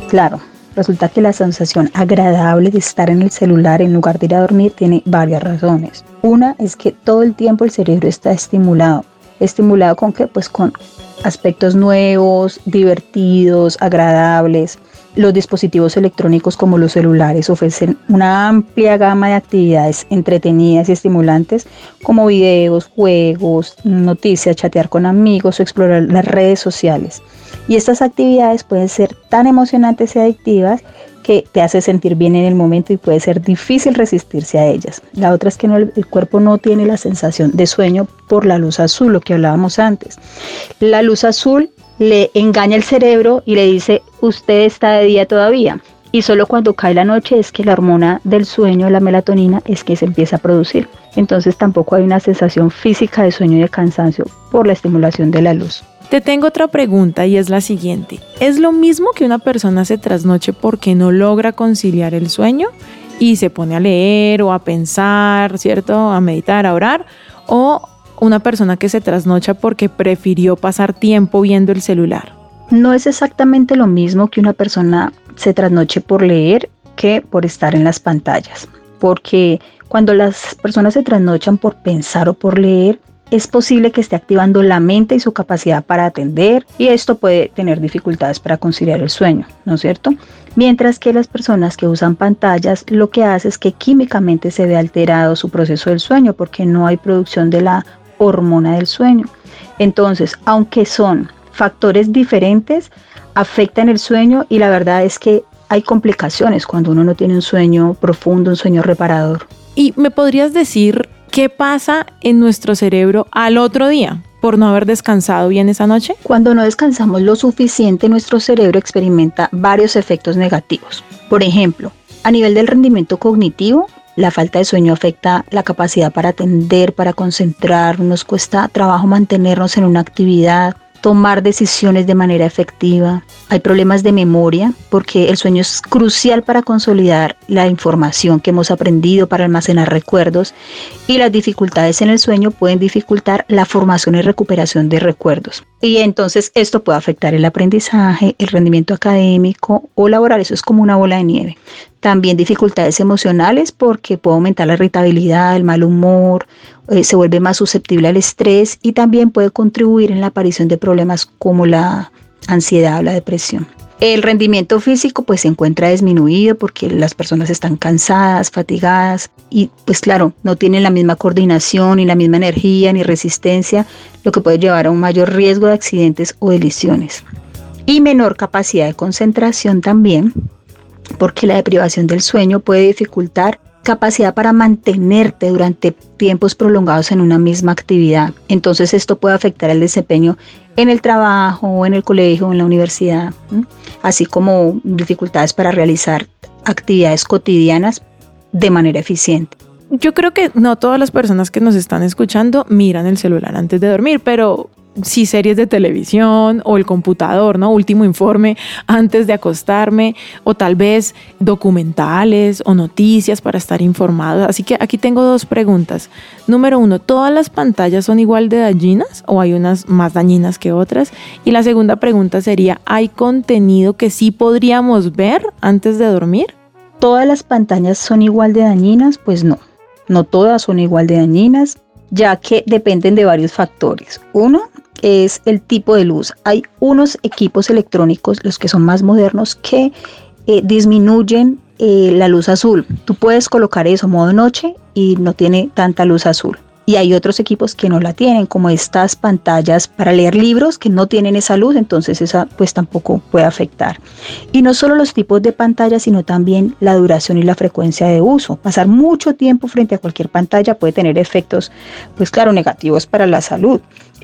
Speaker 7: Claro, Resulta que la sensación agradable de estar en el celular en lugar de ir a dormir tiene varias razones. Una es que todo el tiempo el cerebro está estimulado. ¿Estimulado con qué? Pues con aspectos nuevos, divertidos, agradables. Los dispositivos electrónicos como los celulares ofrecen una amplia gama de actividades entretenidas y estimulantes como videos, juegos, noticias, chatear con amigos o explorar las redes sociales. Y estas actividades pueden ser tan emocionantes y adictivas que te hace sentir bien en el momento y puede ser difícil resistirse a ellas. La otra es que el cuerpo no tiene la sensación de sueño por la luz azul, lo que hablábamos antes. La luz azul le engaña el cerebro y le dice, usted está de día todavía. Y solo cuando cae la noche es que la hormona del sueño, la melatonina, es que se empieza a producir. Entonces tampoco hay una sensación física de sueño y de cansancio por la estimulación de la luz.
Speaker 3: Te tengo otra pregunta y es la siguiente. ¿Es lo mismo que una persona se trasnoche porque no logra conciliar el sueño y se pone a leer o a pensar, ¿cierto? A meditar, a orar? ¿O una persona que se trasnocha porque prefirió pasar tiempo viendo el celular?
Speaker 7: No es exactamente lo mismo que una persona se trasnoche por leer que por estar en las pantallas, porque cuando las personas se trasnochan por pensar o por leer, es posible que esté activando la mente y su capacidad para atender y esto puede tener dificultades para conciliar el sueño, ¿no es cierto? Mientras que las personas que usan pantallas lo que hace es que químicamente se ve alterado su proceso del sueño porque no hay producción de la hormona del sueño. Entonces, aunque son factores diferentes, afectan el sueño y la verdad es que hay complicaciones cuando uno no tiene un sueño profundo, un sueño reparador.
Speaker 3: ¿Y me podrías decir ¿qué pasa en nuestro cerebro al otro día por no haber descansado bien esa noche?
Speaker 7: Cuando no descansamos lo suficiente, nuestro cerebro experimenta varios efectos negativos. Por ejemplo, a nivel del rendimiento cognitivo, la falta de sueño afecta la capacidad para atender, para concentrarnos, nos cuesta trabajo mantenernos en una actividad, tomar decisiones de manera efectiva. Hay problemas de memoria porque el sueño es crucial para consolidar la información que hemos aprendido, para almacenar recuerdos y las dificultades en el sueño pueden dificultar la formación y recuperación de recuerdos. Y entonces esto puede afectar el aprendizaje, el rendimiento académico o laboral. Eso es como una bola de nieve. También dificultades emocionales porque puede aumentar la irritabilidad, el mal humor, eh, se vuelve más susceptible al estrés y también puede contribuir en la aparición de problemas como la ansiedad o la depresión. El rendimiento físico pues se encuentra disminuido porque las personas están cansadas, fatigadas y pues claro, no tienen la misma coordinación ni la misma energía ni resistencia, lo que puede llevar a un mayor riesgo de accidentes o de lesiones. Y menor capacidad de concentración también porque la deprivación del sueño puede dificultar capacidad para mantenerte durante tiempos prolongados en una misma actividad. Entonces esto puede afectar el desempeño en el trabajo en el colegio en la universidad, así como dificultades para realizar actividades cotidianas de manera eficiente.
Speaker 3: Yo creo que no todas las personas que nos están escuchando miran el celular antes de dormir, pero sí series de televisión o el computador, ¿no? Último informe antes de acostarme o tal vez documentales o noticias para estar informados. Así que aquí tengo dos preguntas. Número uno, ¿todas las pantallas son igual de dañinas o hay unas más dañinas que otras? Y la segunda pregunta sería, ¿hay contenido que sí podríamos ver antes de dormir?
Speaker 7: ¿Todas las pantallas son igual de dañinas? Pues no, no todas son igual de dañinas ya que dependen de varios factores. Uno, es el tipo de luz. Hay unos equipos electrónicos, los que son más modernos, que eh, disminuyen eh, la luz azul. Tú puedes colocar eso modo noche y no tiene tanta luz azul y hay otros equipos que no la tienen, como estas pantallas para leer libros que no tienen esa luz, entonces esa pues tampoco puede afectar. Y no solo los tipos de pantallas, sino también la duración y la frecuencia de uso. Pasar mucho tiempo frente a cualquier pantalla puede tener efectos, pues claro, negativos para la salud.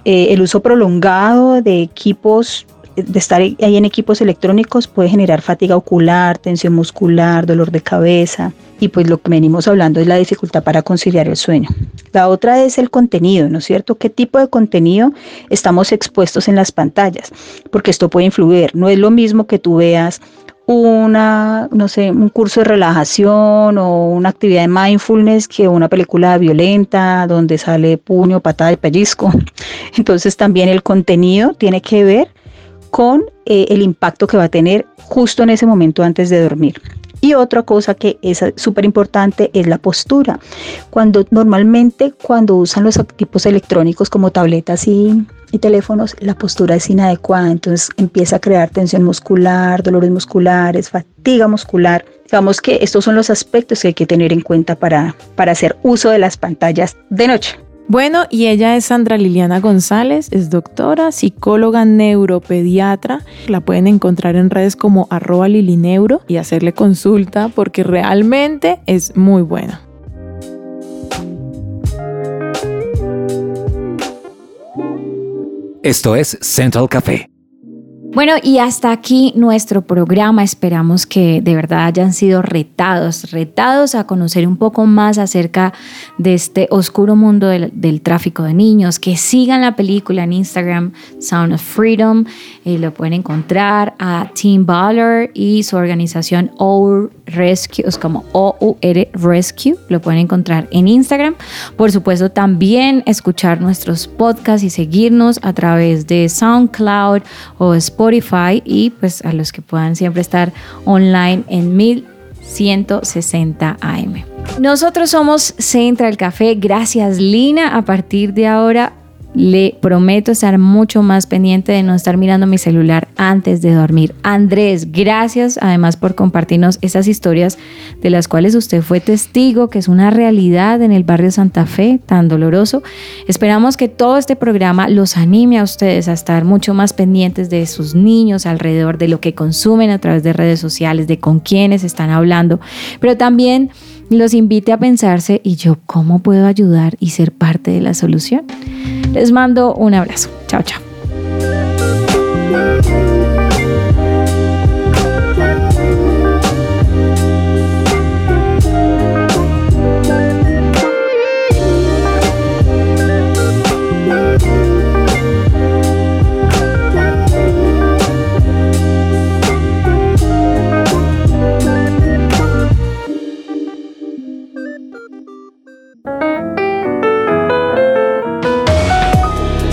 Speaker 7: Eh, el uso prolongado de equipos de estar ahí en equipos electrónicos puede generar fatiga ocular, tensión muscular, dolor de cabeza y pues lo que venimos hablando es la dificultad para conciliar el sueño. La otra es el contenido, ¿no es cierto? ¿Qué tipo de contenido estamos expuestos en las pantallas? Porque esto puede influir. No es lo mismo que tú veas una, no sé, un curso de relajación o una actividad de mindfulness que una película violenta donde sale puño, patada y pellizco. Entonces también el contenido tiene que ver con eh, el impacto que va a tener justo en ese momento antes de dormir. Y otra cosa que es súper importante es la postura. Cuando normalmente cuando usan los equipos electrónicos como tabletas y, y, teléfonos, la postura es inadecuada. Entonces empieza a crear tensión muscular, dolores musculares, fatiga muscular. Digamos que estos son los aspectos que hay que tener en cuenta para, para hacer uso de las pantallas de noche.
Speaker 3: Bueno, y ella es Sandra Liliana González, es doctora, psicóloga neuropediatra. La pueden encontrar en redes como arroba lilineuro y hacerle consulta porque realmente es muy buena.
Speaker 4: Esto es Central Café.
Speaker 1: Bueno, y hasta aquí nuestro programa. Esperamos que de verdad hayan sido retados, retados a conocer un poco más acerca de este oscuro mundo del, tráfico de niños. Que sigan la película en Instagram, Sound of Freedom. Eh, lo pueden encontrar a Team Baller y su organización OUR Rescue, es como OUR Rescue. Lo pueden encontrar en Instagram. Por supuesto, también escuchar nuestros podcasts y seguirnos a través de SoundCloud o Spotify Y pues a los que puedan siempre estar online en 1160 AM. Nosotros somos Central Café. Gracias Lina. A partir de ahora le prometo estar mucho más pendiente de no estar mirando mi celular antes de dormir. Andrés, gracias además por compartirnos esas historias de las cuales usted fue testigo, que es una realidad en el barrio Santa Fe, tan doloroso. Esperamos que todo este programa los anime a ustedes a estar mucho más pendientes de sus niños alrededor, de lo que consumen a través de redes sociales, de con quiénes están hablando, pero también los invite a pensarse y yo cómo puedo ayudar y ser parte de la solución. Les mando un abrazo. Chao, chao.